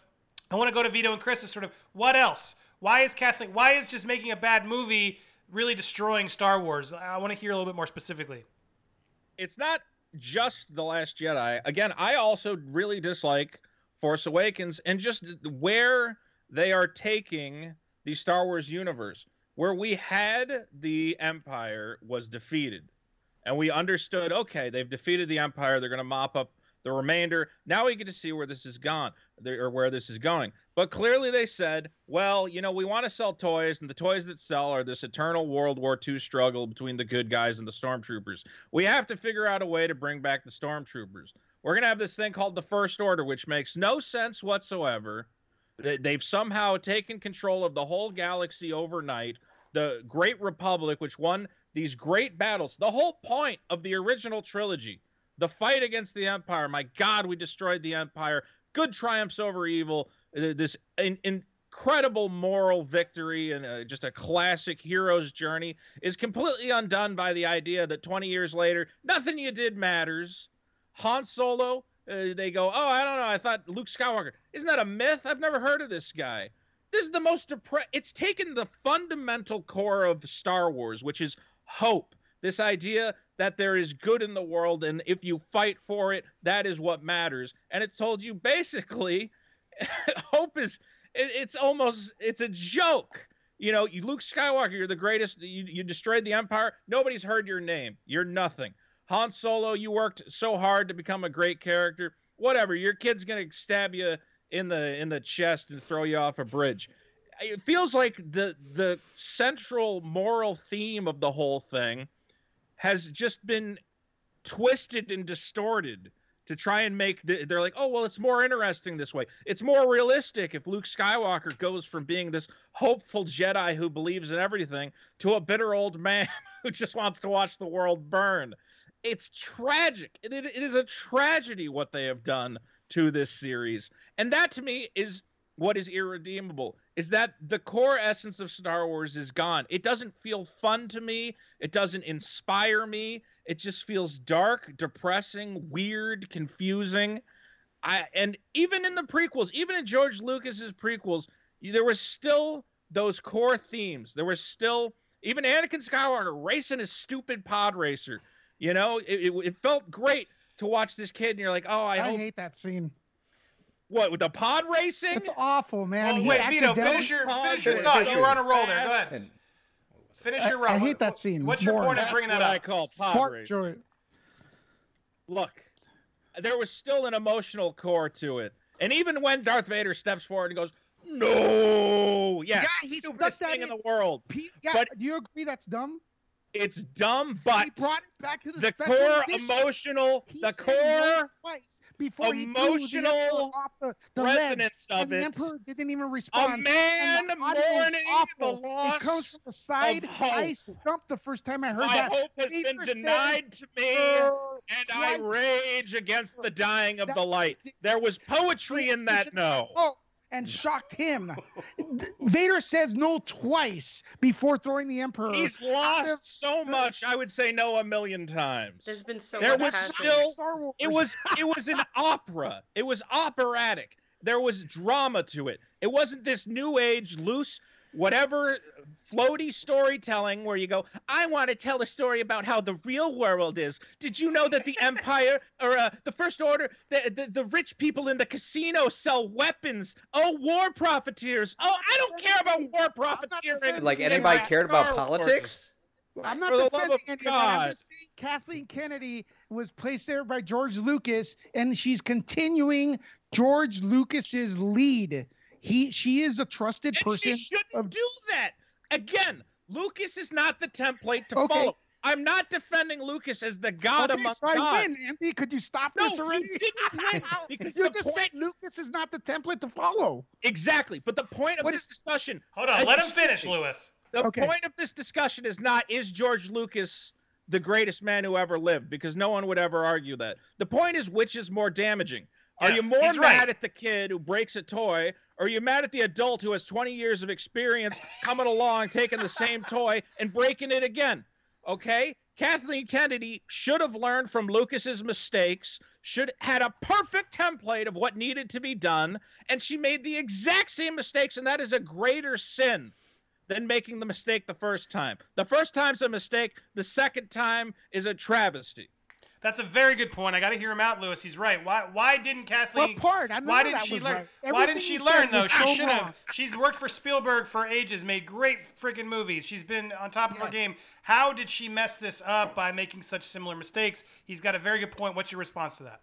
I want to go to Vito and Chris as sort of what else? Why is Kathleen? Why is just making a bad movie really destroying Star Wars? I want to hear a little bit more specifically. it's not just the last jedi again i also really dislike force awakens and just where they are taking the star wars universe where we had the empire was defeated and we understood okay they've defeated the empire they're going to mop up the remainder. Now we get to see where this is gone or where this is going. But clearly they said well you know we want to sell toys and the toys that sell are this eternal world war ii struggle between the good guys and the stormtroopers. We have to figure out a way to bring back the stormtroopers. We're going to have this thing called the first order which makes no sense whatsoever. They- they've somehow taken control of the whole galaxy overnight. The great republic which won these great battles. The whole point of the original trilogy the fight against the empire. My god we destroyed the empire. Good triumphs over evil. This in, incredible moral victory and uh, just a classic hero's journey is completely undone by the idea that 20 years later nothing you did matters. Han solo uh, they go oh i don't know. I thought luke skywalker isn't that a myth? I've never heard of this guy. This is the most depre- it's taken the fundamental core of star wars which is hope This idea that there is good in the world, and if you fight for it, that is what matters. And it told you basically, hope is it, it's almost it's a joke. You know, you Luke Skywalker, you're the greatest. You, you destroyed the Empire. Nobody's heard your name. You're nothing. Han Solo, you worked so hard to become a great character. Whatever. Your kid's gonna stab you in the in the chest and throw you off a bridge. It feels like the the central moral theme of the whole thing has just been twisted and distorted to try and make the, they're like oh well it's more interesting this way. It's more realistic if luke skywalker goes from being this hopeful jedi who believes in everything to a bitter old man who just wants to watch the world burn. It's tragic. It, it is a tragedy what they have done to this series. And that to me is what is irredeemable is that the core essence of Star Wars is gone. It doesn't feel fun to me. It doesn't inspire me. It just feels dark, depressing, weird, confusing. I and even in the prequels, even in George Lucas's prequels, there was still those core themes. There was still even Anakin Skywalker racing his stupid pod racer. You know, it, it, it felt great to watch this kid, and you're like, oh, I, I hope hate that scene. What with the pod racing. It's awful, man. Oh, He wait, Vito, accidentally- finish your, Oh, finish your thought. You were on a roll there. Go ahead. And Finish I- your roll. I hate that scene. What's It's your boring. point of bringing that what I call pod Fart racing. joy. look, there was still an emotional core to it. And even when Darth Vader steps forward and goes, "No, yeah, Yeah, he stupidest stuck that thing in in. the world," Pete, yeah, But- do you agree that's dumb? it's dumb, but he brought it back to the, the core edition. emotional, He the core twice before the emotional off the, the ledge, resonance and of the it. Emperor didn't even A respond. man and the mourning the loss It comes from the side. hope. I jumped the first time I heard My that. hope has been denied to me, "Oh, and I rage against the dying of That- the light. There was poetry in that no. Oh, and shocked him. Vader says no twice before throwing the Emperor. He's lost so much. I would say no a million times. There's been so There much was casting. still- Star Wars. It was it was an opera. It was operatic. There was drama to it. It wasn't this new age loose whatever floaty storytelling where you go, I want to tell a story about how the real world is. Did you know that the empire or uh, the first order the, the the rich people in the casino sell weapons? Oh, war profiteers. Oh, I don't care about war profiteering. like anybody my cared about Star Wars. politics? I'm not the love defending of any of that. I'm just saying Kathleen Kennedy was placed there by George Lucas, and she's continuing George Lucas's lead. He, she is a trusted And person. she shouldn't of- do that. Again, Lucas is not the template to Okay. follow. I'm not defending Lucas as the god Okay, among so I gods. win, Andy. Could you stop No, this you already? didn't win because you just point said Lucas is not the template to follow. exactly. But the point of What this is- discussion, Hold on. I Let him just- finish, Lewis. the Okay. point of this discussion is not is George Lucas the greatest man who ever lived because no one would ever argue that. The point is which is more damaging. Are you more mad right. at the kid who breaks a toy, or are you mad at the adult who has 20 years of experience coming along, taking the same toy and breaking it again? Okay? Kathleen Kennedy should have learned from Lucas's mistakes, should had a perfect template of what needed to be done, and she made the exact same mistakes, and that is a greater sin than making the mistake the first time. The first time's a mistake, the second time is a travesty. That's a very good point. I got to hear him out, Lewis. He's right. Why? Why didn't Kathleen? What part? I Why didn't she learn? right. Why didn't she learn though? was She so should have. She's worked for Spielberg for ages, made great freaking movies. She's been on top of her game. How did she mess this up by making such similar mistakes? He's got a very good point. What's your response to that?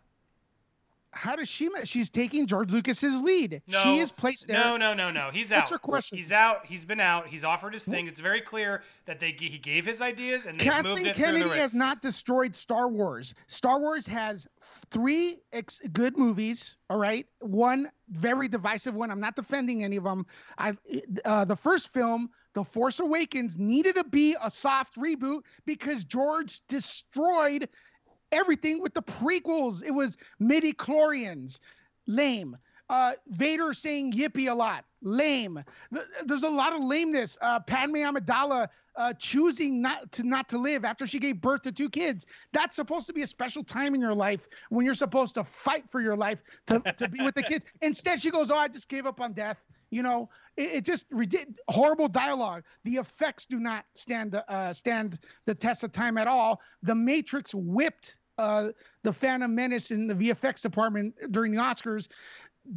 How does she? She's taking George Lucas's lead. No, she is placed there. No, no, no, no. He's out. What's your question? He's out. He's been out. He's offered his thing. It's very clear that they he gave his ideas and they moved Kathleen it through Kennedy the has not destroyed Star Wars. Star Wars has three ex- good movies. All right, one very divisive one. I'm not defending any of them. I, uh, the first film, The Force Awakens, needed to be a soft reboot because George destroyed everything with the prequels. It was midi chlorians, lame. Uh, Vader saying yippee a lot, lame. Th- There's a lot of lameness. Uh, Padme Amidala uh, choosing not to not to live after she gave birth to two kids. That's supposed to be a special time in your life when you're supposed to fight for your life to, to be with the kids. Instead, she goes, "Oh, I just gave up on death." You know, it, it just ridic- horrible dialogue. The effects do not stand the uh, stand the test of time at all. The Matrix whipped uh, the Phantom Menace in the VFX department during the Oscars.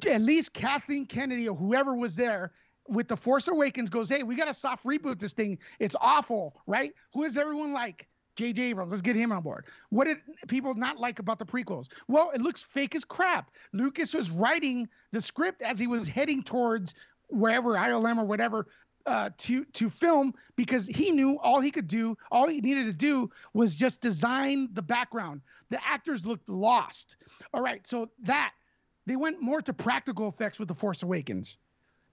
At least Kathleen Kennedy or whoever was there with the Force Awakens goes, "Hey, we got to soft reboot this thing. It's awful, right? Who does everyone like? J.J. Abrams. Let's get him on board. What did people not like about the prequels? Well, it looks fake as crap. Lucas was writing the script as he was heading towards wherever ILM or whatever uh, to to film because he knew all he could do, all he needed to do was just design the background. The actors looked lost. All right, so that they went more to practical effects with the Force Awakens.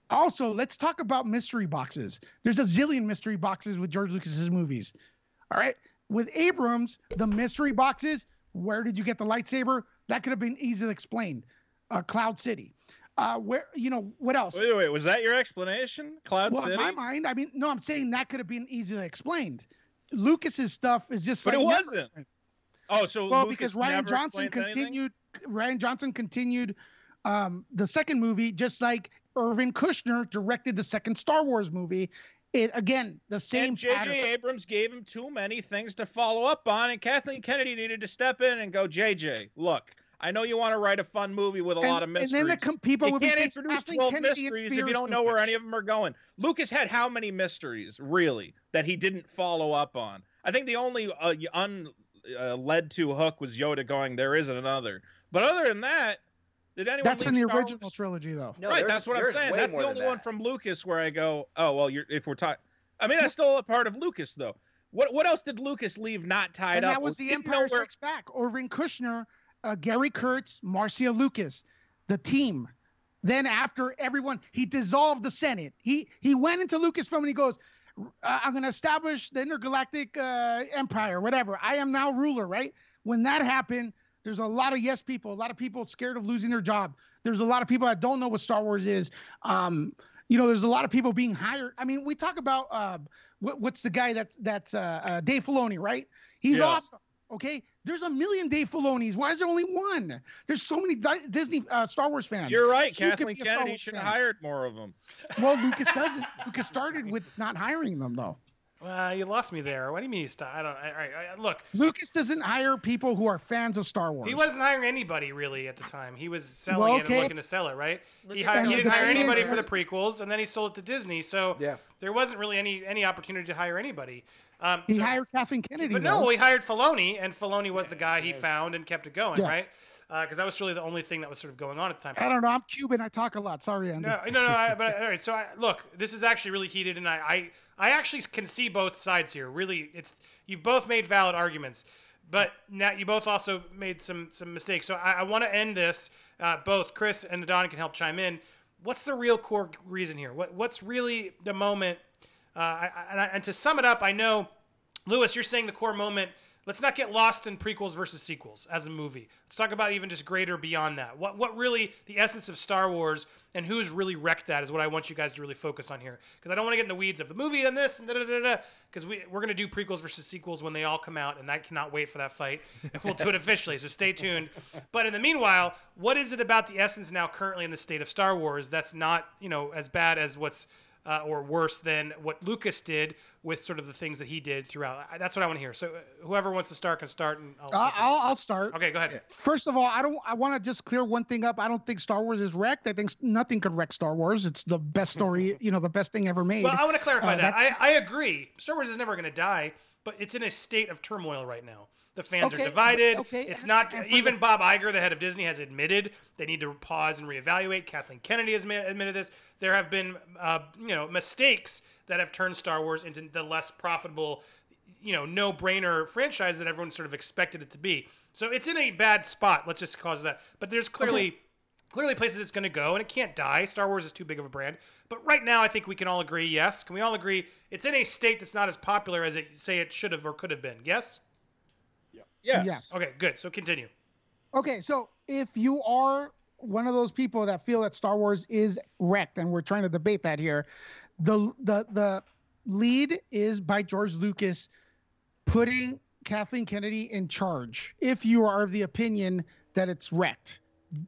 Also, let's talk about mystery boxes. There's a zillion mystery boxes with George Lucas's movies. All right. With Abrams, the mystery boxes, where did you get the lightsaber? That could have been easily explained. Uh, Cloud City. Uh, where you know what else? Wait, wait, was that your explanation? Cloud well, City? in my mind, I mean, no, I'm saying that could have been easily explained. Lucas's stuff is just But like it never- wasn't. Oh, so well, Lucas because Rian Johnson explained anything? continued. Rian Johnson continued um, the second movie, just like Irvin Kershner directed the second Star Wars movie. It again the same And J.J. Abrams gave him too many things to follow up on, and Kathleen Kennedy needed to step in and go, JJ, look, I know you want to write a fun movie with a And- lot of mysteries. and then the com- people you would can't saying, introduce 12 Kennedy mysteries if you don't know where any of them are going. Lucas had how many mysteries, really, that he didn't follow up on? I think the only uh, un, uh, led to hook was Yoda going, there isn't another. But other than that, did anyone That's in the Star original Wars? trilogy, though. No, right, that's what I'm saying. That's the than only one from Lucas where I go, oh well, you're if we're talking. I mean, that's still a part of Lucas though. What what else did Lucas leave not tied and up? that was the didn't know Empire where- Strikes Back. Irvin Kershner, uh, Gary Kurtz, Marcia Lucas, the team. Then after everyone, he dissolved the Senate. He he went into Lucasfilm and he goes, "I'm going to establish the intergalactic uh, empire, whatever. I am now ruler." Right? When that happened, there's a lot of yes people, a lot of people scared of losing their job. There's a lot of people that don't know what Star Wars is. Um, you know, there's a lot of people being hired. I mean, we talk about uh, what, what's the guy that's that's uh, uh, Dave Filoni, right? He's Yeah. awesome. Okay, there's a million Dave Filonis. Why is there only one? There's so many Di- Disney uh, Star Wars fans. You're right. You Kathleen be a Star Kennedy should have hired more of them. Well, Lucas doesn't. Lucas started with not hiring them though. Well, you lost me there. What do you mean you stopped? I don't. I, I, I, look, Lucas doesn't hire people who are fans of Star Wars. he wasn't hiring anybody really at the time. He was selling Well, it and looking to sell it, right? He, hired, he didn't hire anybody for the prequels, and then he sold it to Disney. So Yeah. there wasn't really any any opportunity to hire anybody. Um, He so- hired Kathleen Kennedy. But though. no, he hired Filoni, and Filoni was the guy he found and kept it going, Yeah. right? Because that was really the only thing that was sort of going on at the time. I don't know. I'm Cuban. I talk a lot. Sorry, Andy. No, no, no. I, but all right. So I, look, this is actually really heated, and I, I, I actually can see both sides here. Really, it's you've both made valid arguments, but now you both also made some some mistakes. So I, I want to end this. Uh, both Chris and Don can help chime in. What's the real core reason here? What what's really the moment? Uh, and to sum it up, I know, Lewis, you're saying the core moment. Let's not get lost in prequels versus sequels as a movie. Let's talk about even just greater beyond that. What what really the essence of Star Wars and who's really wrecked that is what I want you guys to really focus on here. Because I don't want to get in the weeds of the movie and this and da da da da. Because we we're gonna do prequels versus sequels when they all come out, and I cannot wait for that fight. And we'll do it officially. So stay tuned. But in the meanwhile, what is it about the essence now currently in the state of Star Wars that's not you know as bad as what's uh, or worse than what Lucas did with sort of the things that he did throughout. I- That's what I want to hear. So uh, whoever wants to start can start. And I'll, I'll, I'll start. okay, go ahead. First of all, I don't. I want to just clear one thing up. I don't think Star Wars is wrecked. I think nothing could wreck Star Wars. It's the best story. You know, the best thing ever made. Well, I want to clarify Uh, that. I, I agree. Star Wars is never going to die, but it's in a state of turmoil right now. The fans Okay, are divided. okay, It's not even Bob Iger, the head of Disney, has admitted they need to pause and reevaluate. Kathleen Kennedy has admitted this. There have been, uh, you know, mistakes that have turned Star Wars into the less profitable, you know, no-brainer franchise that everyone sort of expected it to be. So it's in a bad spot. Let's just cause that. But there's clearly clearly places it's going to go and it can't die star wars is too big of a brand but right now i think we can all agree yes can we all agree it's in a state that's not as popular as it say it should have or could have been yes Yes. Yeah. okay good so continue Okay, so if you are one of those people that feel that Star Wars is wrecked, and we're trying to debate that here, the the the lead is by George Lucas putting Kathleen Kennedy in charge. If you are of the opinion that it's wrecked,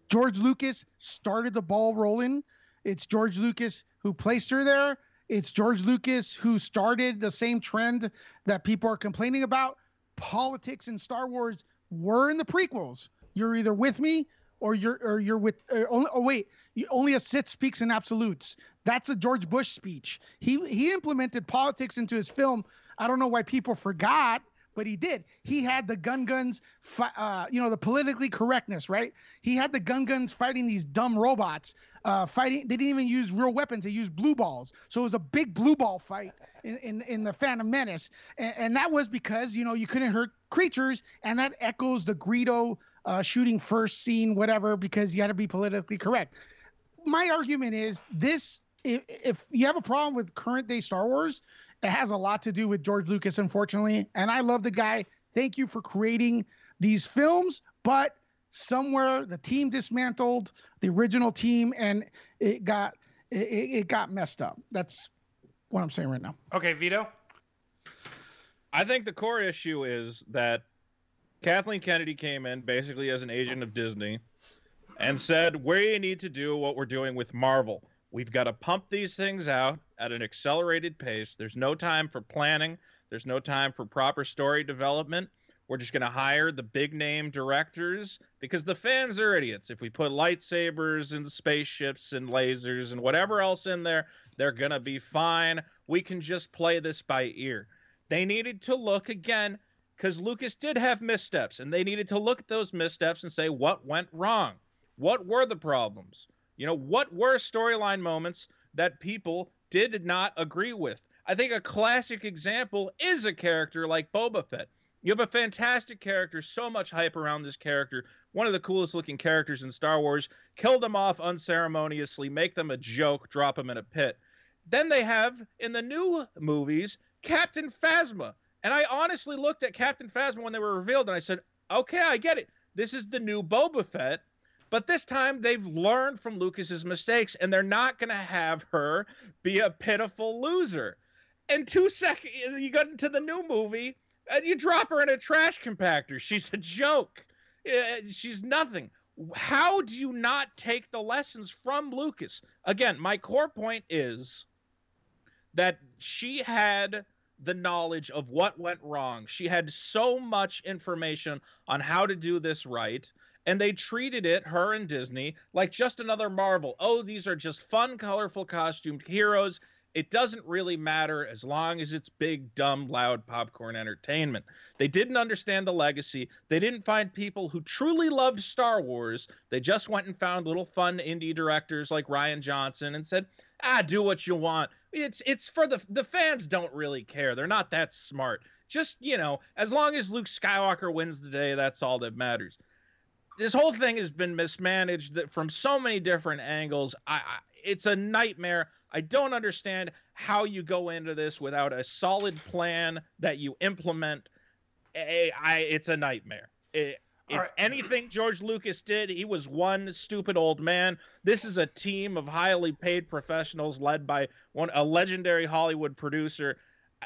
George Lucas started the ball rolling, It's George Lucas who placed her there. It's George Lucas who started the same trend that people are complaining about. Politics in Star Wars were in the prequels. You're either with me or you're or you're with. Uh, only, oh wait, only a Sith speaks in absolutes. That's a George Bush speech. He he implemented politics into his film. I don't know why people forgot, but he did. He had the Gungans, uh, you know, the politically correctness, right? He had the Gungans fighting these dumb robots. Uh, fighting, they didn't even use real weapons; they used blue balls. So it was a big blue ball fight in in, in the Phantom Menace, and, and that was because you know you couldn't hurt creatures, and that echoes the Greedo uh, shooting first scene, whatever, because you had to be politically correct. My argument is this: if, if you have a problem with current day Star Wars, it has a lot to do with George Lucas, unfortunately. And I love the guy. Thank you for creating these films, but somewhere the team dismantled the original team and it got it, it got messed up. That's what I'm saying right now. Okay, Vito. I think the core issue is that Kathleen Kennedy came in basically as an agent of Disney and said, We need to do what we're doing with Marvel. We've got to pump these things out at an accelerated pace. There's no time for planning, there's no time for proper story development. We're just going to hire the big name directors because the fans are idiots. If we put lightsabers and spaceships and lasers and whatever else in there, they're going to be fine. We can just play this by ear. They needed to look again because Lucas did have missteps, and they needed to look at those missteps and say what went wrong. What were the problems? You know, what were storyline moments that people did not agree with? I think a classic example is a character like Boba Fett. You have a fantastic character, so much hype around this character, one of the coolest looking characters in Star Wars. Kill them off unceremoniously, make them a joke, drop them in a pit. Then they have in the new movies Captain Phasma. And I honestly looked at Captain Phasma when they were revealed and I said, okay, I get it. This is the new Boba Fett. But this time they've learned from Lucas's mistakes and they're not going to have her be a pitiful loser. In two seconds, you get into the new movie and you drop her in a trash compactor. She's a joke. Eh, she's nothing. How do you not take the lessons from Lucas? Again, my core point is that she had the knowledge of what went wrong. She had so much information on how to do this right. And they treated it, her and Disney, like just another Marvel. Oh, these are just fun, colorful costumed heroes. It doesn't really matter as long as it's big, dumb, loud popcorn entertainment. They didn't understand the legacy. They didn't find people who truly loved Star Wars. They just went and found little fun indie directors like Rian Johnson and said, ah, do what you want. It's it's for the the fans don't really care. They're not that smart. Just, you know, as long as Luke Skywalker wins the day, that's all that matters. This whole thing has been mismanaged from so many different angles. I, I it's a nightmare. I don't understand how you go into this without a solid plan that you implement. It's a nightmare. It, if right. anything George Lucas did, he was one stupid old man. This is a team of highly paid professionals led by one a legendary Hollywood producer.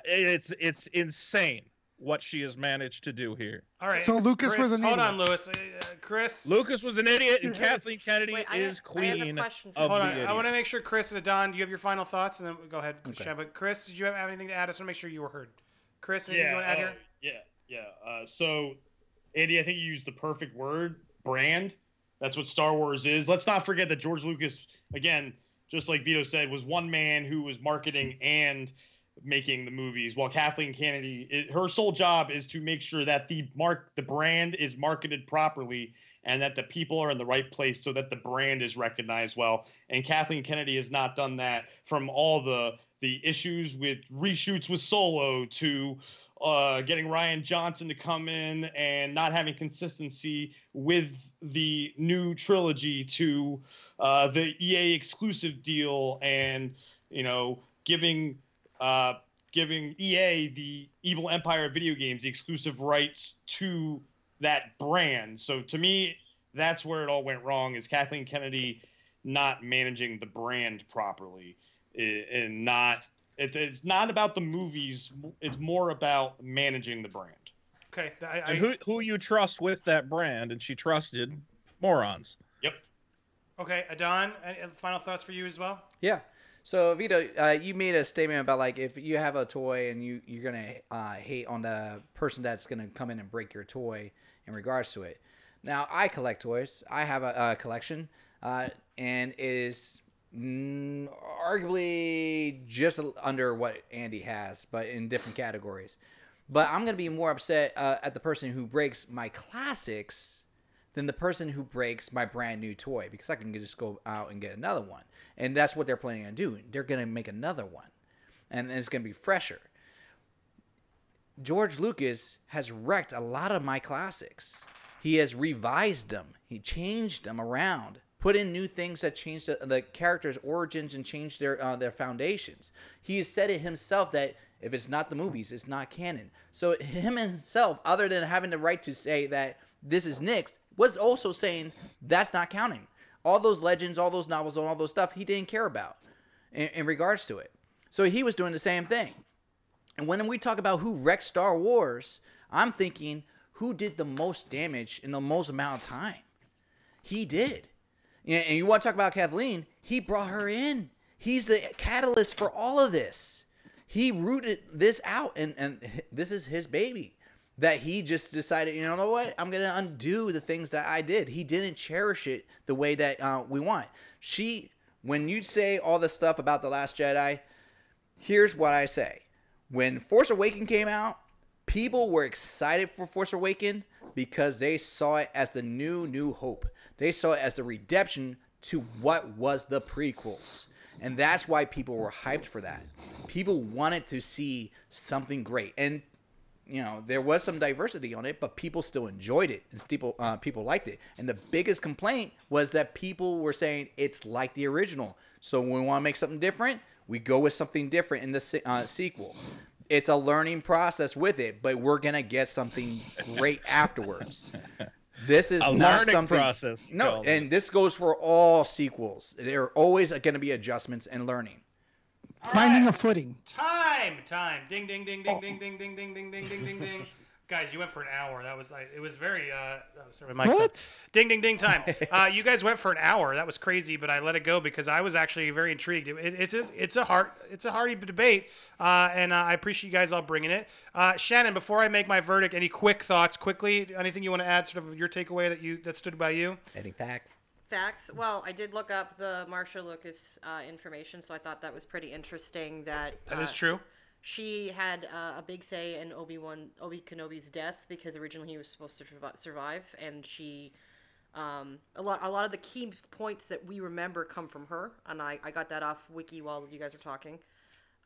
It's it's insane what she has managed to do here. All right. So Lucas Chris, was an hold idiot. on, Lewis. Uh, Chris. Lucas was an idiot, and Kathleen Kennedy Wait, I is have- I have a queen question for of Hold on. idiots. I want to make sure Chris and Adon, do you have your final thoughts? And then go ahead, Chris. But Chris, did you have anything to add? I just want to make sure you were heard. Chris, anything you want to add uh, here? yeah, yeah. Uh, so, Andy, I think you used the perfect word, brand. That's what Star Wars is. Let's not forget that George Lucas, again, just like Vito said, was one man who was marketing and making the movies, while Kathleen Kennedy, it, her sole job is to make sure that the mark, the brand is marketed properly, and that the people are in the right place so that the brand is recognized well. And Kathleen Kennedy has not done that from all the the issues with reshoots with Solo to uh, getting Rian Johnson to come in and not having consistency with the new trilogy to uh, the EA exclusive deal and you know giving uh, giving EA the Evil Empire video games the exclusive rights to that brand. So to me, that's where it all went wrong. Is Kathleen Kennedy not managing the brand properly and not it's it's not about the movies. It's more about managing the brand. Okay. I, I, and who who you trust with that brand, and she trusted morons. Yep. Okay, Adon, any any final thoughts for you as well? Yeah. So Vito, uh, you made a statement about like if you have a toy and you you're gonna uh, hate on the person that's gonna come in and break your toy in regards to it. Now I collect toys. I have a, a collection, uh, and it is arguably just under what Andy has, but in different categories. But I'm gonna be more upset uh, at the person who breaks my classics than the person who breaks my brand new toy because I can just go out and get another one. And that's what they're planning on doing. They're going to make another one. And it's going to be fresher. George Lucas has wrecked a lot of my classics. He has revised them. He changed them around, put in new things that change the, the characters' origins and change their uh, their foundations. He has said it himself that if it's not the movies, it's not canon. So him himself, other than having the right to say that this is nixed, was also saying that's not counting. All those legends, all those novels, and all those stuff, he didn't care about in, in regards to it. So he was doing the same thing. And when we talk about who wrecked Star Wars, I'm thinking who did the most damage in the most amount of time? He did. And you want to talk about Kathleen? He brought her in. He's the catalyst for all of this. He rooted this out, and, and this is his baby. That he just decided, you know what? I'm to undo the things that I did. He didn't cherish it the way that uh, we want. She, when you say all the stuff about The Last Jedi, here's what I say. When Force Awaken came out, people were excited for Force Awaken because they saw it as the new New Hope. They saw it as the redemption to what was the prequels. And that's why people were hyped for that. People wanted to see something great. And you know there was some diversity on it, but people still enjoyed it and people uh, people liked it. And the biggest complaint was that people were saying it's like the original. So when we want to make something different, we go with something different in the uh, sequel. It's a learning process with it, but we're gonna get something great afterwards. This is a not learning something, process. No, and me. this goes for all sequels. There are always going to be adjustments and learning. All Finding right. a footing. Time, time. Ding, ding, ding, ding, oh. ding, ding, ding, ding, ding, ding, ding, ding. Guys, you went for an hour. That was like, it was very. uh oh, sorry, my mic's up. What? Ding, ding, ding, time. Uh, you guys went for an hour. That was crazy, but I let it go because I was actually very intrigued. It, it's it's it's a hard it's a hardy debate, uh, and uh, I appreciate you guys all bringing it. Uh, Shannon, before I make my verdict, any quick thoughts, quickly? Anything you want to add, sort of your takeaway that you that stood by you? Any facts? Facts. Well, I did look up the Marcia Lucas uh, information, so I thought that was pretty interesting. That That uh, is true. She had uh, a big say in Obi Wan Obi Kenobi's death because originally he was supposed to survive, and she. Um, a lot, a lot of the key points that we remember come from her, and I, I got that off Wiki while you guys were talking.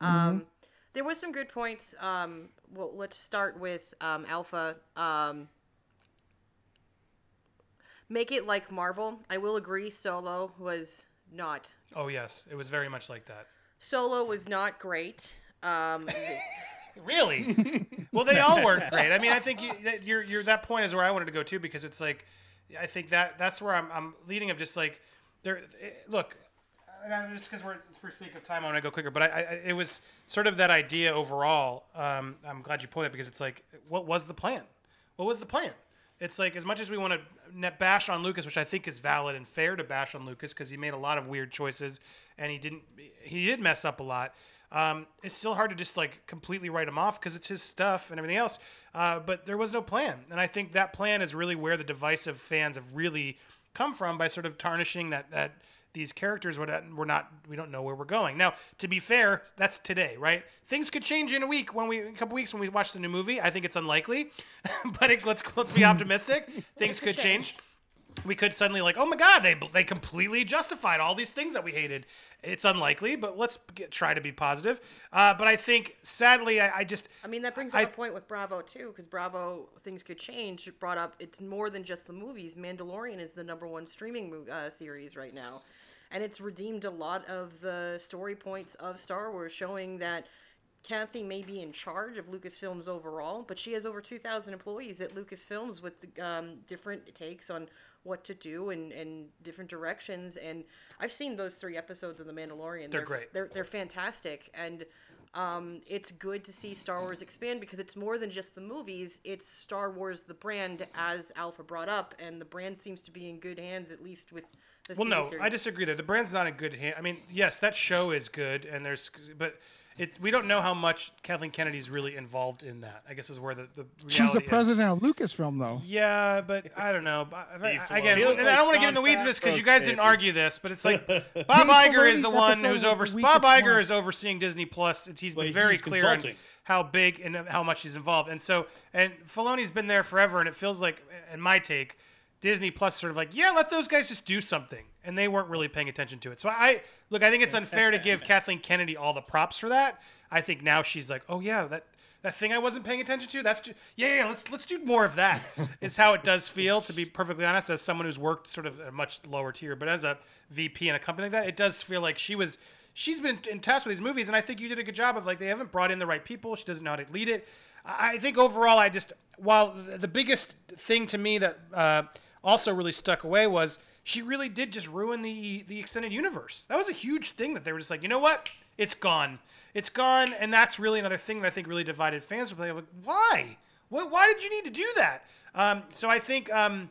Um, there was some good points. Um, well, let's start with um, Alpha. Um, make it like Marvel. I will agree. Solo was not. Oh yes, it was very much like that. Solo was not great. Um, Really? well, they all weren't great. I mean, I think you, that you're, you're that point is where I wanted to go too because it's like, I think that that's where I'm, I'm leading of just like, there. eh, Look, and just because we're for sake of time, I want to go quicker. But I, I, it was sort of that idea overall. Um, I'm glad you pointed because it's like, what was the plan? What was the plan? It's like as much as we want to net bash on Lucas, which I think is valid and fair to bash on Lucas because he made a lot of weird choices and he didn't he did mess up a lot. Um, it's still hard to just like completely write him off because it's his stuff and everything else. Uh, but there was no plan, and I think that plan is really where the divisive fans have really come from by sort of tarnishing that that these characters were not, we're not we don't know where we're going. Now to be fair that's today right? Things could change in a week when we a couple weeks when we watch the new movie. I think it's unlikely but it, let's let's be optimistic. Things could change we could suddenly like oh my god they they completely justified all these things that we hated it's unlikely but let's get, try to be positive uh, but i think sadly i, I just I mean, that brings I- up a point with Bravo too, because Bravo things could change. It brought up it's more than just the movies. Mandalorian is the number one streaming uh, series right now, and it's redeemed a lot of the story points of Star Wars, showing that Kathy may be in charge of Lucasfilms overall, but she has over 2,000 employees at Lucasfilms with um, different takes on what to do and, and different directions. And I've seen those three episodes of The Mandalorian. They're great. They're, they're fantastic. And um, it's good to see Star Wars expand because it's more than just the movies. It's Star Wars, the brand, as Alpha brought up, and the brand seems to be in good hands, at least with This Well, TV no, series. I disagree. There, the brand's not in good hand. I mean, yes, that show is good, and there's, but it we don't know how much Kathleen Kennedy's really involved in that. I guess is where the the She's the reality is. president of Lucasfilm, though. Yeah, but I don't know. But I- Beef again, Filoni. and I don't want to get in the weeds of this because you guys didn't argue this, but it's like Bob Iger is the one who's was over. Bob Iger is overseeing Disney Plus. He's been very he's clear on how big and how much he's involved, and so and Filoni's been there forever, and it feels like, in my take, Disney Plus sort of like, yeah, let those guys just do something, and they weren't really paying attention to it. So I look, I think it's unfair to give Kathleen Kennedy all the props for that. I think now she's like, oh yeah, that that thing I wasn't paying attention to. That's ju- yeah, yeah. Let's let's do more of that. is how it does feel. To be perfectly honest, as someone who's worked sort of a much lower tier, but as a VP in a company like that, it does feel like she was. She's been in task with these movies, and I think you did a good job of like they haven't brought in the right people. She doesn't know how to lead it. I think overall, I just while the the biggest thing to me that uh, also really stuck away was she really did just ruin the the extended universe. That was a huge thing that they were just like, you know what? It's gone. It's gone, and that's really another thing that I think really divided fans. Were Like, why? Why, why did you need to do that? Um, so I think um,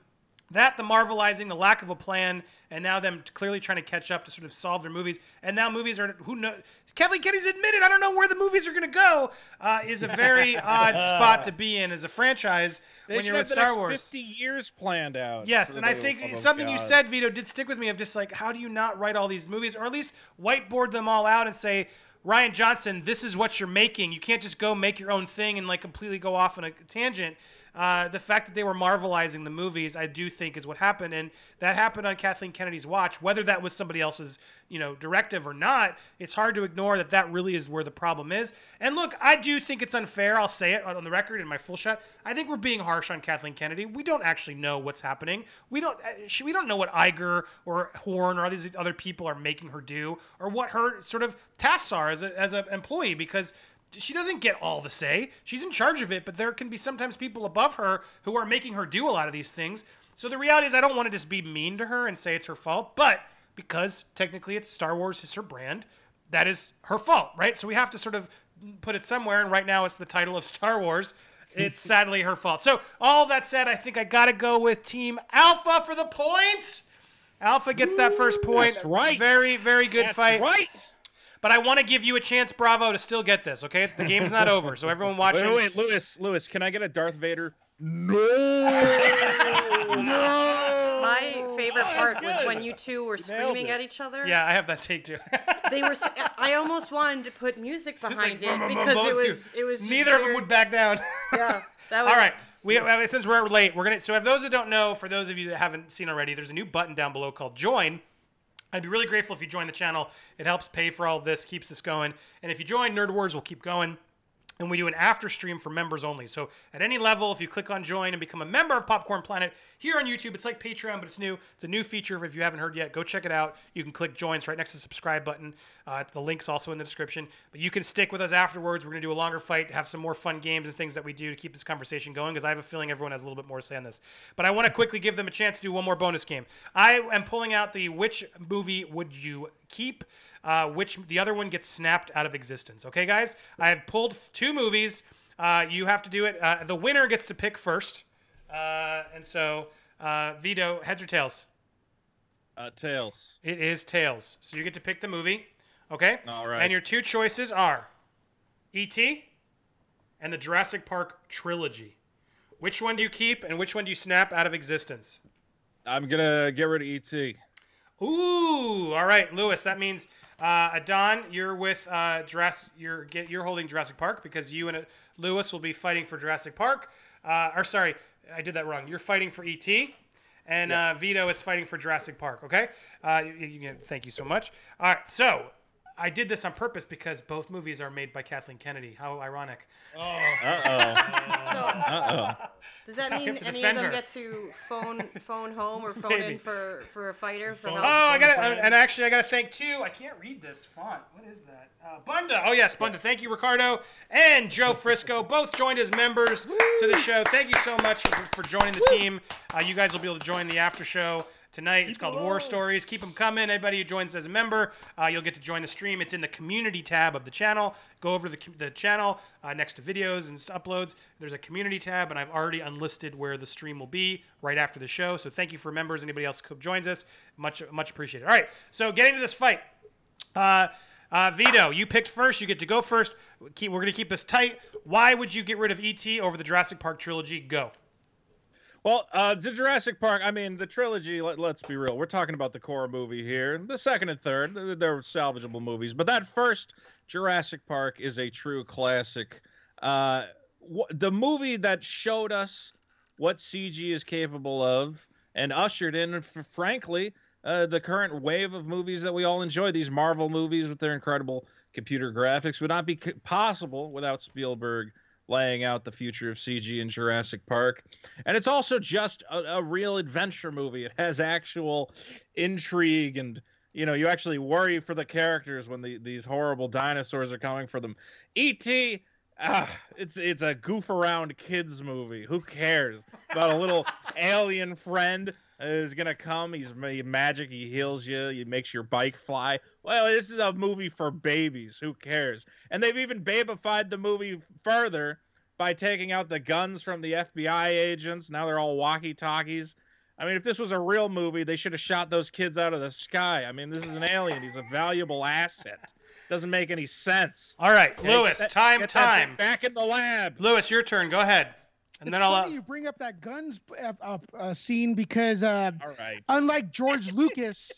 that the marvelizing, the lack of a plan, and now them clearly trying to catch up to sort of solve their movies, and now movies are who know. Kathleen Kennedy's admitted, I don't know where the movies are going to go. Uh, is a very odd spot to be in as a franchise They when you're with Star Wars. 50 years planned out. Yes, and I think oh, something you said, Vito, did stick with me. Of just like, how do you not write all these movies, or at least whiteboard them all out and say, Rian Johnson, this is what you're making. You can't just go make your own thing and like completely go off on a tangent. Uh, the fact that they were marvelizing the movies, I do think, is what happened, and that happened on Kathleen Kennedy's watch. Whether that was somebody else's, you know, directive or not, it's hard to ignore that that really is where the problem is. And look, I do think it's unfair. I'll say it on the record in my full shot. I think we're being harsh on Kathleen Kennedy. We don't actually know what's happening. We don't. uh, she- We don't know what Iger or Horn or all these other people are making her do, or what her sort of tasks are as a, as an employee, because she doesn't get all the say. She's in charge of it, but there can be sometimes people above her who are making her do a lot of these things. So the reality is, I don't want to just be mean to her and say it's her fault, but because technically it's Star Wars is her brand, that is her fault, right? So we have to sort of put it somewhere, and right now it's the title of Star Wars. It's sadly her fault. So all that said, I think I got to go with Team Alpha for the point. Alpha gets that first point. That's right. Very, very good That's fight. right. But I want to give you a chance, Bravo, to still get this. Okay, it's, the game's not over. So everyone watching, Wait, wait, Lewis, Lewis, can I get a Darth Vader? No. no. My favorite Oh, part was when you two were screaming it. at each other. yeah, I have that take too. They were. I almost wanted to put music It's behind boom, boom, it boom, because both it was. It was. just Neither of them would back down. Yeah. That was. All right. We uh, since we're late, we're gonna. So, if those that don't know, for those of you that haven't seen already, there's a new button down below called Join. I'd be really grateful if you join the channel. It helps pay for all this, keeps us going. And if you join, Nerd Wars will keep going. And we do an after stream for members only. So at any level, if you click on join and become a member of Popcorn Planet here on YouTube, it's like Patreon, but it's new. It's a new feature. If you haven't heard yet, go check it out. You can click join. It's right next to the subscribe button. Uh, the link's also in the description. But you can stick with us afterwards. We're going to do a longer fight, have some more fun games and things that we do to keep this conversation going because I have a feeling everyone has a little bit more to say on this. But I want to quickly give them a chance to do one more bonus game. I am pulling out the which movie would you keep? uh, which the other one gets snapped out of existence. Okay, guys, I have pulled two movies. Uh, you have to do it. Uh, the winner gets to pick first, uh, and so uh, Vito, heads or tails? Uh, tails. It is tails. So you get to pick the movie. Okay. All right. And your two choices are E.T. and the Jurassic Park trilogy. Which one do you keep, and which one do you snap out of existence? I'm gonna get rid of ET. Ooh, all right, Lewis. That means uh, Adon, you're with uh, Jurassic. You're get, you're holding Jurassic Park because you and uh, Lewis will be fighting for Jurassic Park. Uh, or sorry, I did that wrong. You're fighting for ET, and uh, Vito is fighting for Jurassic Park. Okay. Uh, you, you, thank you so much. All right, so. I did this on purpose because both movies are made by Kathleen Kennedy. How ironic. Oh. So, Uh oh. does that mean any of them her. get to phone phone home or phone Maybe. in for for a fighter for Phone- help? Oh, I got to to, and actually, I got to thank too. I can't read this font. What is that? Uh, Bunda. Oh yes, Bunda. Thank you, Ricardo and Joe Frisco. Both joined as members to the show. Thank you so much for, for joining the team. Uh, you guys will be able to join the after show tonight. it's called War. Stories. Keep them coming. Anybody who joins as a member, uh, you'll get to join the stream. It's in the community tab of the channel. Go over to the, the channel uh, next to videos and uploads. There's a community tab, and I've already unlisted where the stream will be right after the show. So thank you for members. Anybody else who joins us, much much appreciated. All right, so getting to this fight. Uh, uh, Vito, you picked first. You get to go first. Keep, we're going to keep this tight. Why would you get rid of ET over the Jurassic Park trilogy? Go. Well, uh, the Jurassic Park. I mean, the trilogy. Let, let's be real. We're talking about the core movie here. The second and third, they're salvageable movies. But that first Jurassic Park is a true classic. Uh, wh- the movie that showed us what CG is capable of and ushered in, f- frankly, uh, the current wave of movies that we all enjoy. These Marvel movies with their incredible computer graphics would not be c- possible without Spielberg laying out the future of CG in Jurassic Park. And it's also just a, a real adventure movie. It has actual intrigue and you know, you actually worry for the characters when the, these horrible dinosaurs are coming for them. E.T. Ah, it's it's a goof around kids movie. Who cares about a little alien friend who's gonna come? He's magic. He heals you. He makes your bike fly. Well, this is a movie for babies. Who cares? And they've even babified the movie further by taking out the guns from the FBI agents. Now they're all walkie talkies. I mean, if this was a real movie, they should have shot those kids out of the sky. I mean, this is an alien. He's a valuable asset. Doesn't make any sense. All right, Lewis, time, time. Back in the lab. Lewis, your turn. Go ahead. And it's then I'll. funny you bring up that guns uh, uh, uh, scene because uh, All right. unlike George Lucas,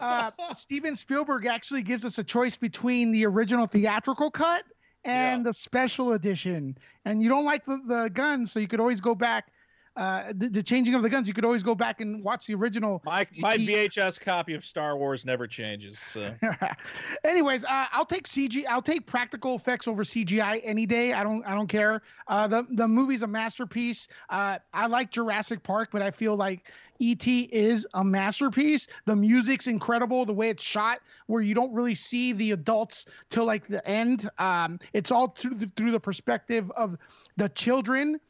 uh, Steven Spielberg actually gives us a choice between the original theatrical cut and the special edition. And you don't like the, the guns, so you could always go back. Uh, the, the changing of the guns, you could always go back and watch the original. My my. VHS copy of Star Wars never changes. So Anyways, uh, I'll take CG. I'll take practical effects over CGI any day. I don't. I don't care. Uh, the the movie's a masterpiece. Uh, I like Jurassic Park, but I feel like ET is a masterpiece. The music's incredible. The way it's shot, where you don't really see the adults till like the end. Um, it's all through the, through the perspective of the children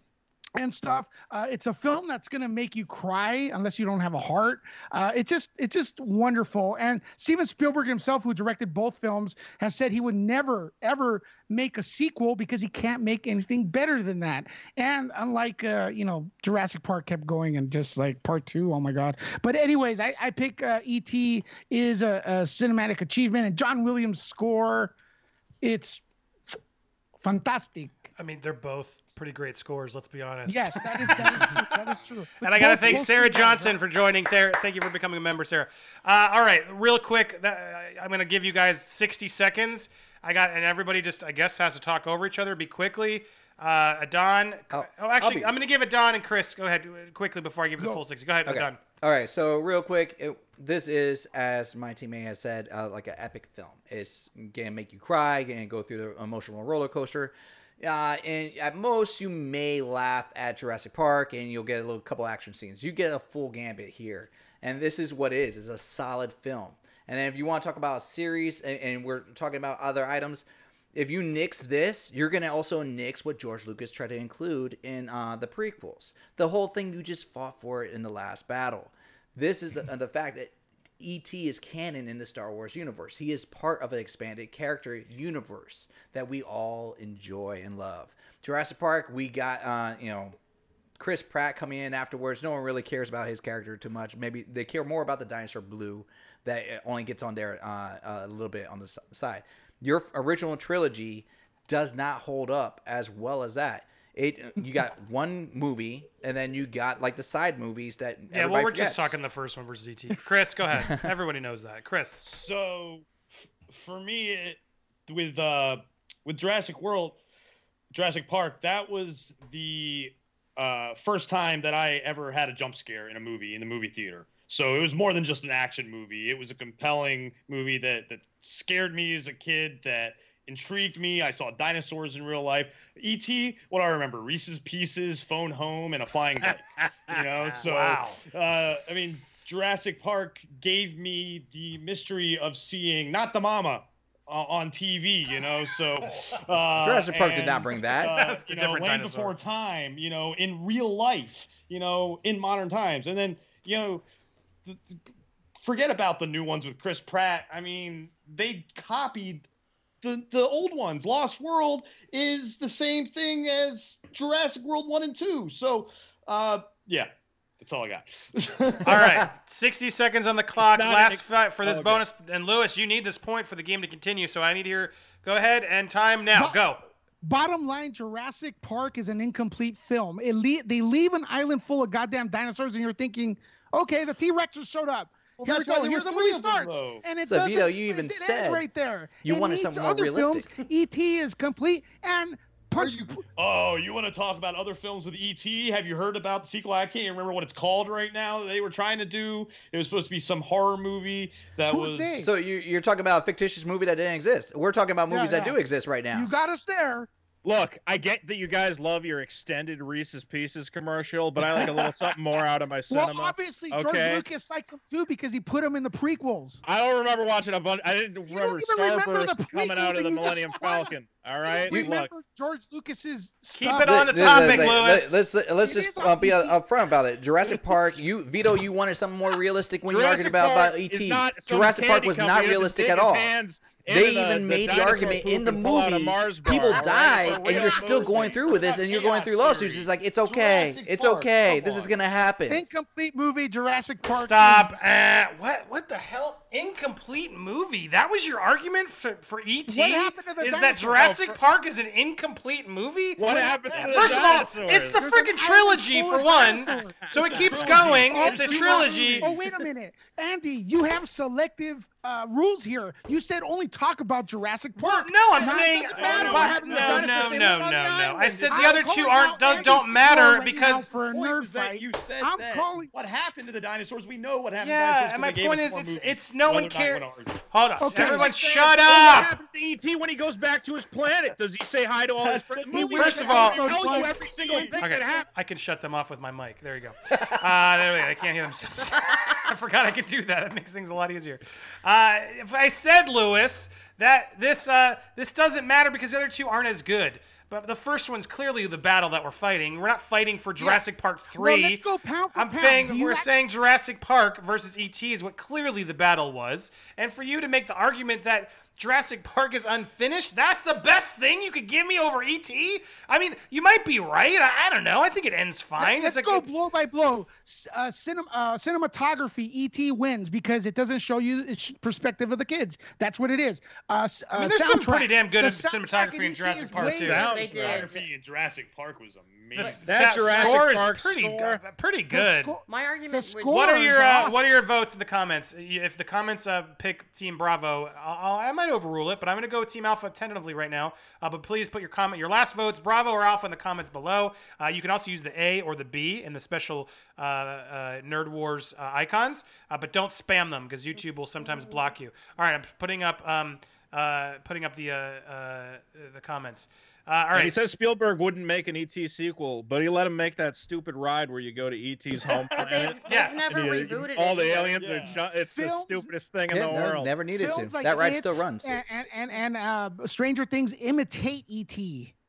and stuff. Uh, it's a film that's gonna make you cry unless you don't have a heart. Uh, it's just it's just wonderful. And Steven Spielberg himself, who directed both films, has said he would never ever make a sequel because he can't make anything better than that. And unlike uh, you know Jurassic Park kept going and just like part two, oh my god. But anyways, I, I pick uh, E.T. is a, a cinematic achievement and John Williams' score. It's fantastic. I mean, they're both pretty great scores. Let's be honest. Yes, that is that is true. That is true. And I got to thank Sarah Johnson for joining. There, thank you for becoming a member, Sarah. Uh, all right, real quick, that, I'm going to give you guys 60 seconds. I got, and everybody just, I guess, has to talk over each other. Be quickly. Uh, Adon. I'll- oh, actually, I'll be- I'm going to give Adon and Chris. Go ahead, uh, quickly before I give you the full 60. Go ahead, Okay. Adon. All right. So real quick, it, this is, as my teammate has said, uh, like an epic film. It's gonna make you cry, gonna go through the emotional roller coaster. Uh, and at most, you may laugh at Jurassic Park, and you'll get a little couple action scenes. You get a full gambit here, and this is what it is: is a solid film. And if you want to talk about a series, and, and we're talking about other items, if you nix this, you're gonna also nix what George Lucas tried to include in uh, the prequels. The whole thing you just fought for it in the last battle. This is the, the fact that E.T. is canon in the Star Wars universe. He is part of an expanded character universe that we all enjoy and love. Jurassic Park, we got uh, you know Chris Pratt coming in afterwards. No one really cares about his character too much. Maybe they care more about the dinosaur Blue that only gets on there uh, a little bit on the side. Your original trilogy does not hold up as well as that. It you got one movie and then you got like the side movies that Yeah, well, we're just talking the first one versus ET. Chris, go ahead. Everybody knows that. Chris. So, f- for me, it, with uh, with Jurassic World, Jurassic Park, that was the uh, first time that I ever had a jump scare in a movie in the movie theater. So it was more than just an action movie. It was a compelling movie that that scared me as a kid. That intrigued me. I saw dinosaurs in real life. E.T. What do I remember? Reese's Pieces, Phone Home, and a flying bike. you know, so Wow. uh, I mean, Jurassic Park gave me the mystery of seeing not the mama uh, on TV, you know. So uh, Jurassic Park did not bring that. Uh, That's a you know, different Land dinosaur. Before Time, you know, in real life, you know, in modern times, and then you know. th- th- forget about the new ones with Chris Pratt. I mean, they copied the the old ones. Lost World is the same thing as Jurassic World one and two. So, uh, yeah, that's all I got. All right, 60 seconds on the clock. Last ex- fight for this Oh, okay. bonus. And Lewis, you need this point for the game to continue. So I need to hear. Go ahead and time now. Go. Bottom line, Jurassic Park is an incomplete film. It le- they leave an island full of goddamn dinosaurs, and you're thinking, okay, the T Rexes showed up. Well, Here we that's why go. there the movie of them, starts, and it So, doesn't. Vito, you it even ends said right there. you It wanted needs something more other realistic. Films. E.T. is complete, and punch. Oh, you want to talk about other films with ET? Have you heard about the sequel? I can't even remember what it's called right now. They were trying to do. It was supposed to be some horror movie that Who's was. they? So you, you're talking about a fictitious movie that didn't exist. We're talking about Yeah, movies that do exist right now. You got us there. Look, I get that you guys love your extended Reese's Pieces commercial, but I like a little something more out of my cinema. Well, cinema. obviously, George Lucas likes them too because he put them in the prequels. I don't remember watching a bunch. I didn't You remember don't remember the Starburst coming out of the Millennium. Falcon. All right, You right, don't look. remember George Lucas's Keep stuff. it on the topic, let's- Lewis. Let's let's, let's just uh, be uh, upfront about it. Jurassic Park. You Vito, you wanted something more realistic when you Jurassic argued about Park about ET. not Jurassic Park was not realistic at all. hands They even the made the dinosaur argument in the and pull out a movie. Mars bar, People all right? died, We're and you're still going through with this, and you're going through lawsuits. It's like it's okay, Jurassic it's Park, okay. come This is gonna happen. Incomplete movie, Jurassic Park. Stop. is- Uh, what? What the hell? Incomplete movie. That was your argument for, for ET? What happened to the is that? Jurassic Oh, for- Park is an incomplete movie? What happened to the First of all, it's the There's freaking trilogy for one, dinosaurs. so it keeps going. Oh, It's a trilogy. Oh, wait a minute. Andy, you have selective uh, rules here. You said only talk about Jurassic Well, Park. no, I'm Not saying doesn't matter but- what happened to the no, no, no, no, no. I said the I'm other two aren't don't, don't matter right because for a point nerd that fight. you said I'm that calling- what happened to the dinosaurs. We know what happened. to Yeah, dinosaurs and 'cause my point is, it's it's no one Whether or not you cares. Hold on, Okay. everyone, Like shut up. What happens to ET when he goes back to his planet? Does he say hi to all his That's friends? First of tell all- you every single thing that happens. I can shut them off with my mic. There you go. Uh, there we go. They can't hear themselves. I forgot I could do that. It makes things a lot easier. Uh, if I said Lewis that this uh, this doesn't matter because the other two aren't as good. But the first one's clearly the battle that we're fighting. We're not fighting for Jurassic Park Well, three. let's go pound for I'm pound. saying you we're act- saying Jurassic Park versus ET is what clearly the battle was, and for you to make the argument that Jurassic Park is unfinished, that's the best thing you could give me over ET. I mean, you might be right. I, I don't know. I think it ends fine. Let's it's a go good- blow by blow. Uh, cinem- uh, cinematography, ET wins because it doesn't show you the perspective of the kids. That's what it is. Uh, s- I mean, uh, there's some pretty damn good The cinematography in Jurassic Park, too. better. They did. Cinematography in Jurassic Park was The amazing. That Jurassic score is Park pretty score- good. Pretty The good. sco- My argument The score- What are your uh, awesome. What are your votes in the comments? If the comments uh, pick Team Bravo, I'll, I'll, might overrule it, but I'm going to go with Team Alpha tentatively right now. Uh, but please put your comment, your last votes, Bravo or Alpha, in the comments below. Uh, you can also use the A or the B in the special uh, uh, Nerd Wars uh, icons, uh, but don't spam them because YouTube will sometimes block you. All right, I'm putting up um, uh, putting up the uh, uh, the comments. Uh, all And he says Spielberg wouldn't make an ET sequel, but he let him make that stupid ride where you go to ET's home planet. they've Yes. never and you- rebooted all it. the either. aliens are Yeah. ju- it's Films- the stupidest thing in the no, world. never needed to. Like that ride It still runs. And and and, and uh, Stranger Things imitate ET.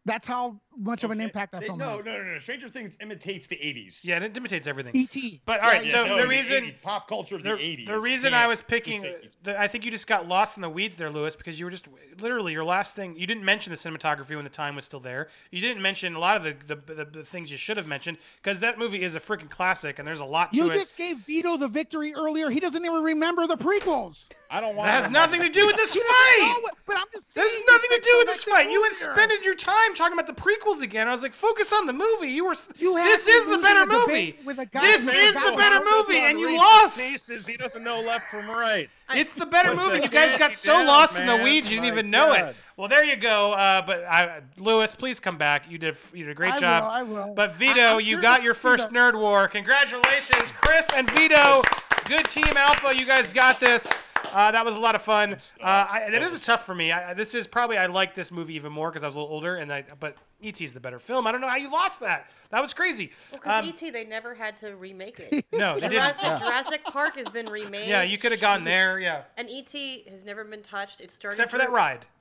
That's how much of an impact that film no, had. no, no, no. Stranger Things imitates the 80s. Yeah, it imitates everything. ET. But all right, Yeah, so no, the reason 80s, pop culture of the, the, 80s. the You reason I was picking, the, I think you just got lost in the weeds there, Lewis, because you were just literally your last thing. You didn't mention the cinematography when the time was still there. You didn't mention a lot of the the, the, the things you should have mentioned because that movie is a freaking classic and there's a lot to You it. just gave Vito the victory earlier. He doesn't even remember the prequels. I don't want. that has nothing to do with this fight. know what- but I'm just saying. There's nothing to do with this selective fight. You had rules your time talking about the prequels again. I was like, focus on the movie. You were. You had this is the better movie. with a guy This is the better movie, and you lost. Pieces, he doesn't know left from right. It's the better movie. You guys got so down, lost in the weeds, you didn't My even know it. Well, there you go. Uh, but I, Lewis, please come back. You did you did a great I job. will, I will. But Vito, I'm you got your first nerd war. Congratulations, Chris and Vito. Good team Alpha. You guys got this. Uh, that was a lot of fun. Uh, I, that is tough for me. I, I- this is probably I like this movie even more because I was a little older, and I, but ET is the better film. I don't know how you lost that. That was crazy. Because Um, ET, they never had to remake it. no, they didn't. Jurassic, Jurassic Park has been remade. Yeah, you could have gone there. Yeah, And ET has never been touched. It started except for that ride.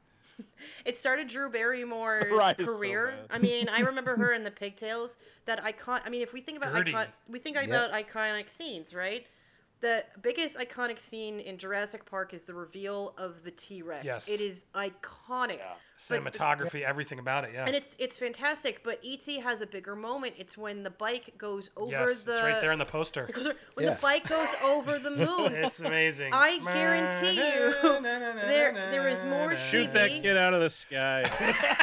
It started Drew Barrymore's Right, it's so career. I mean, I remember her in the pigtails. That icon. I mean, if we think about Gertie. icon, we think Yep. about iconic scenes, right? The biggest iconic scene in Jurassic Park is the reveal of the T Rex. Yes. It is iconic. Yeah. But the- Cinematography, everything about it. Yeah. and it's it's fantastic, but ET has a bigger moment. It's when the bike goes over yes, the it's right there in the poster. goes when Yeah. the bike goes over the moon. It's amazing. I guarantee you, there there is more Shoot TV. that kid out of the sky.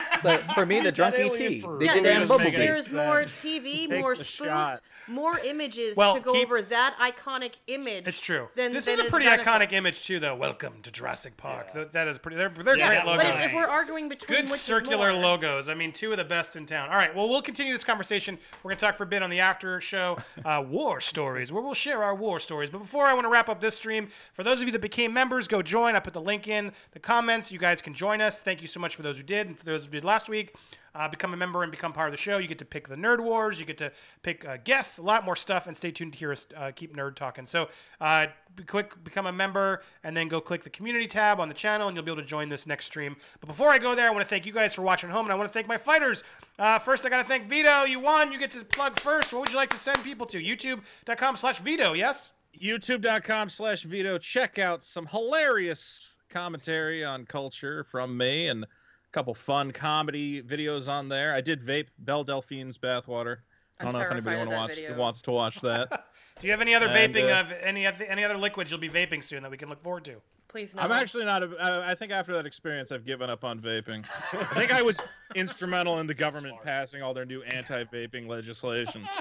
It's like for me, the drunk ET. They Yeah, did that Bumblebee. There's more TV, Take more the spoofs, shot. More images Well, to go keep- over that iconic image. It's true. than- this than is a pretty benefit. iconic image too, though. Welcome to Jurassic Park. Th- that is pretty. They're they're Yeah, great that But logos. if, if we're arguing between Good which is circular more, logos. I mean, two of the best in town. All right. Well, we'll continue this conversation. We're going to talk for a bit on the after show, uh, War Stories, where we'll share our war stories. But before I want to wrap up this stream, for those of you that became members, go join. I put the link in the comments. You guys can join us. Thank you so much for those who did, and for those who did last week. Uh, become a member and become part of the show. You get to pick the Nerd Wars. You get to pick uh, guests, a lot more stuff, and stay tuned to hear us uh, keep nerd talking. So, uh, be quick, become a member, and then go click the community tab on the channel, and you'll be able to join this next stream. But before I go there, I want to thank you guys for watching home, and I want to thank my fighters. Uh, first, I got to thank Vito. You won. You get to plug first. What would you like to send people to? YouTube.com/slash Vito. Yes. youtube.com slash Vito. Check out some hilarious commentary on culture from me and couple fun comedy videos on there. I did vape Belle Delphine's bathwater. I I'm don't know if anybody terrified wanna watch, video. wants to watch that. Do you have any other And, vaping uh, of any any other liquids you'll be vaping soon that we can look forward to? Please no. I'm actually not. A, I I think after that experience, I've given up on vaping. I think I was instrumental in the government passing all their new anti-vaping legislation.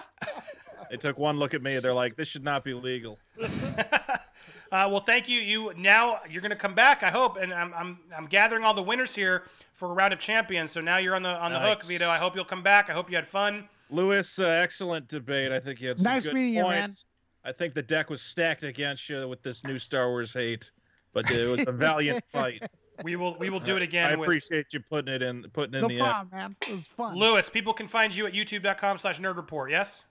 They took one look at me. They're like, "This should not be legal." Uh, well, thank you. You now you're going to come back, I hope, and I'm, I'm I'm gathering all the winners here for a round of champions. So now you're on the on the hook, Vito. I hope you'll come back. I hope you had fun. Lewis, uh, excellent debate. I think you had some Nice good meeting you, man. I think the deck was stacked against you with this new Star Wars hate, but it was a valiant fight. We will we will do it I again with appreciate you putting it in, putting in No the effort. problem, man. It was fun. Lewis. People can find you at youtube.com/slash nerd report. Yes.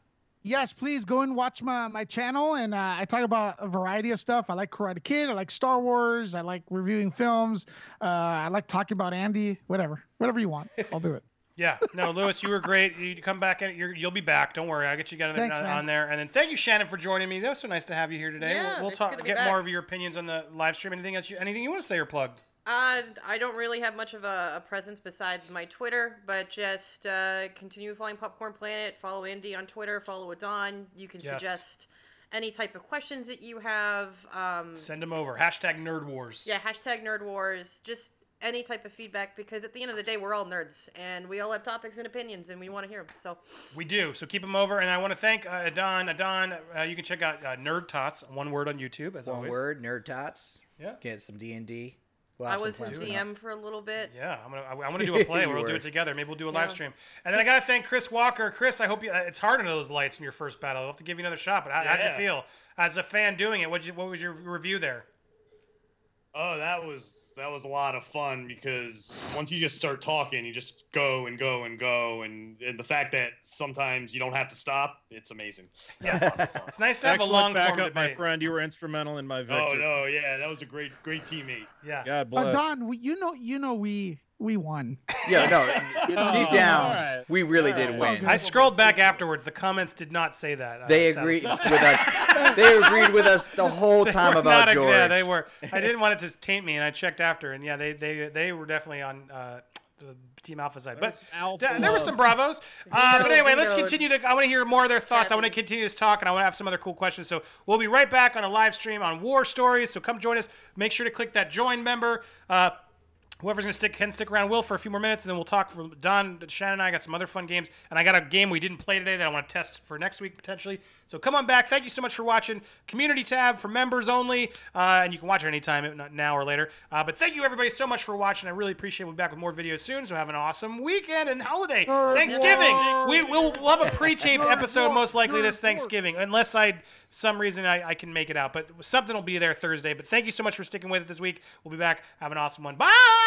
Yes, please go and watch my, my channel. And uh, I talk about a variety of stuff. I like Karate Kid. I like Star Wars. I like reviewing films. Uh, I like talking about Andy. Whatever. Whatever you want. I'll do it. Yeah. No, Lewis, you were great. You come back and you're, you'll be back. Don't worry. I'll get you got Thanks, on, on there. And then thank you, Shannon, for joining me. That was so nice to have you here today. Yeah, we'll we'll talk, good to be get back. more of your opinions on the live stream. Anything else? You, anything you want to say or plug? Uh, I don't really have much of a, a presence besides my Twitter, but just uh, continue following Popcorn Planet. Follow Andy on Twitter. Follow Adon. You can Yes. suggest any type of questions that you have. Um, Send them over. Hashtag Nerd Wars. yeah, hashtag Nerd Wars. Just any type of feedback because at the end of the day, we're all nerds and we all have topics and opinions and we want to hear them. So We do. So keep them over. And I want to thank uh, Adon. Adon, uh, you can check out uh, Nerd Tots, one word on YouTube, as One always. word, nerd tots. Yeah. Get some D and D. I was his DM for a little bit. Yeah, I'm gonna I, I want to do a play where we'll do it together. Maybe we'll do a Yeah. live stream. And then I gotta thank Chris Walker. Chris, I hope you. uh, It's hard under those lights in your first battle. I'll have to give you another shot. But how, how'd you feel as a fan doing it? What you What was your review there? Oh, that was that was a lot of fun because once you just start talking, you just go and go and go, and and the fact that sometimes you don't have to stop, it's amazing. Yeah, it's nice to have a long form backup, my friend. You were instrumental in my victory. Oh no, yeah, that was a great great teammate. Yeah. God bless. Uh, Don, we, you know, you know, we we won. Yeah, no. know, deep Oh, down, alright. we really Alright. did win. I scrolled back afterwards. The comments did not say that. uh, They sadly. agreed with us. They agreed with us the whole They time about not George. Yeah, they were. I didn't want it to taint me, and I checked after, and yeah, they they they were definitely on uh, the Team Alpha side. But Alpha th- there were some bravos. Uh, but anyway, let's continue to. I want to hear more of their thoughts. I want to continue this talk, and I want to have some other cool questions. So we'll be right back on a live stream on War Stories. So come join us. Make sure to click that join member. Uh, Whoever's gonna stick can stick around will for a few more minutes, and then we'll talk. For Don, Shannon, and I got some other fun games, and I got a game we didn't play today that I want to test for next week potentially. So come on back. Thank you so much for watching. Community tab for members only, uh, and you can watch it anytime, now or later. Uh, but thank you everybody so much for watching. I really appreciate. We'll be back with more videos soon. So have an awesome weekend and holiday, Thanksgiving. We will we'll have a pre-taped episode most likely this Thanksgiving, unless I some reason I, I can make it out. But something will be there Thursday. But thank you so much for sticking with it this week. We'll be back. Have an awesome one. Bye.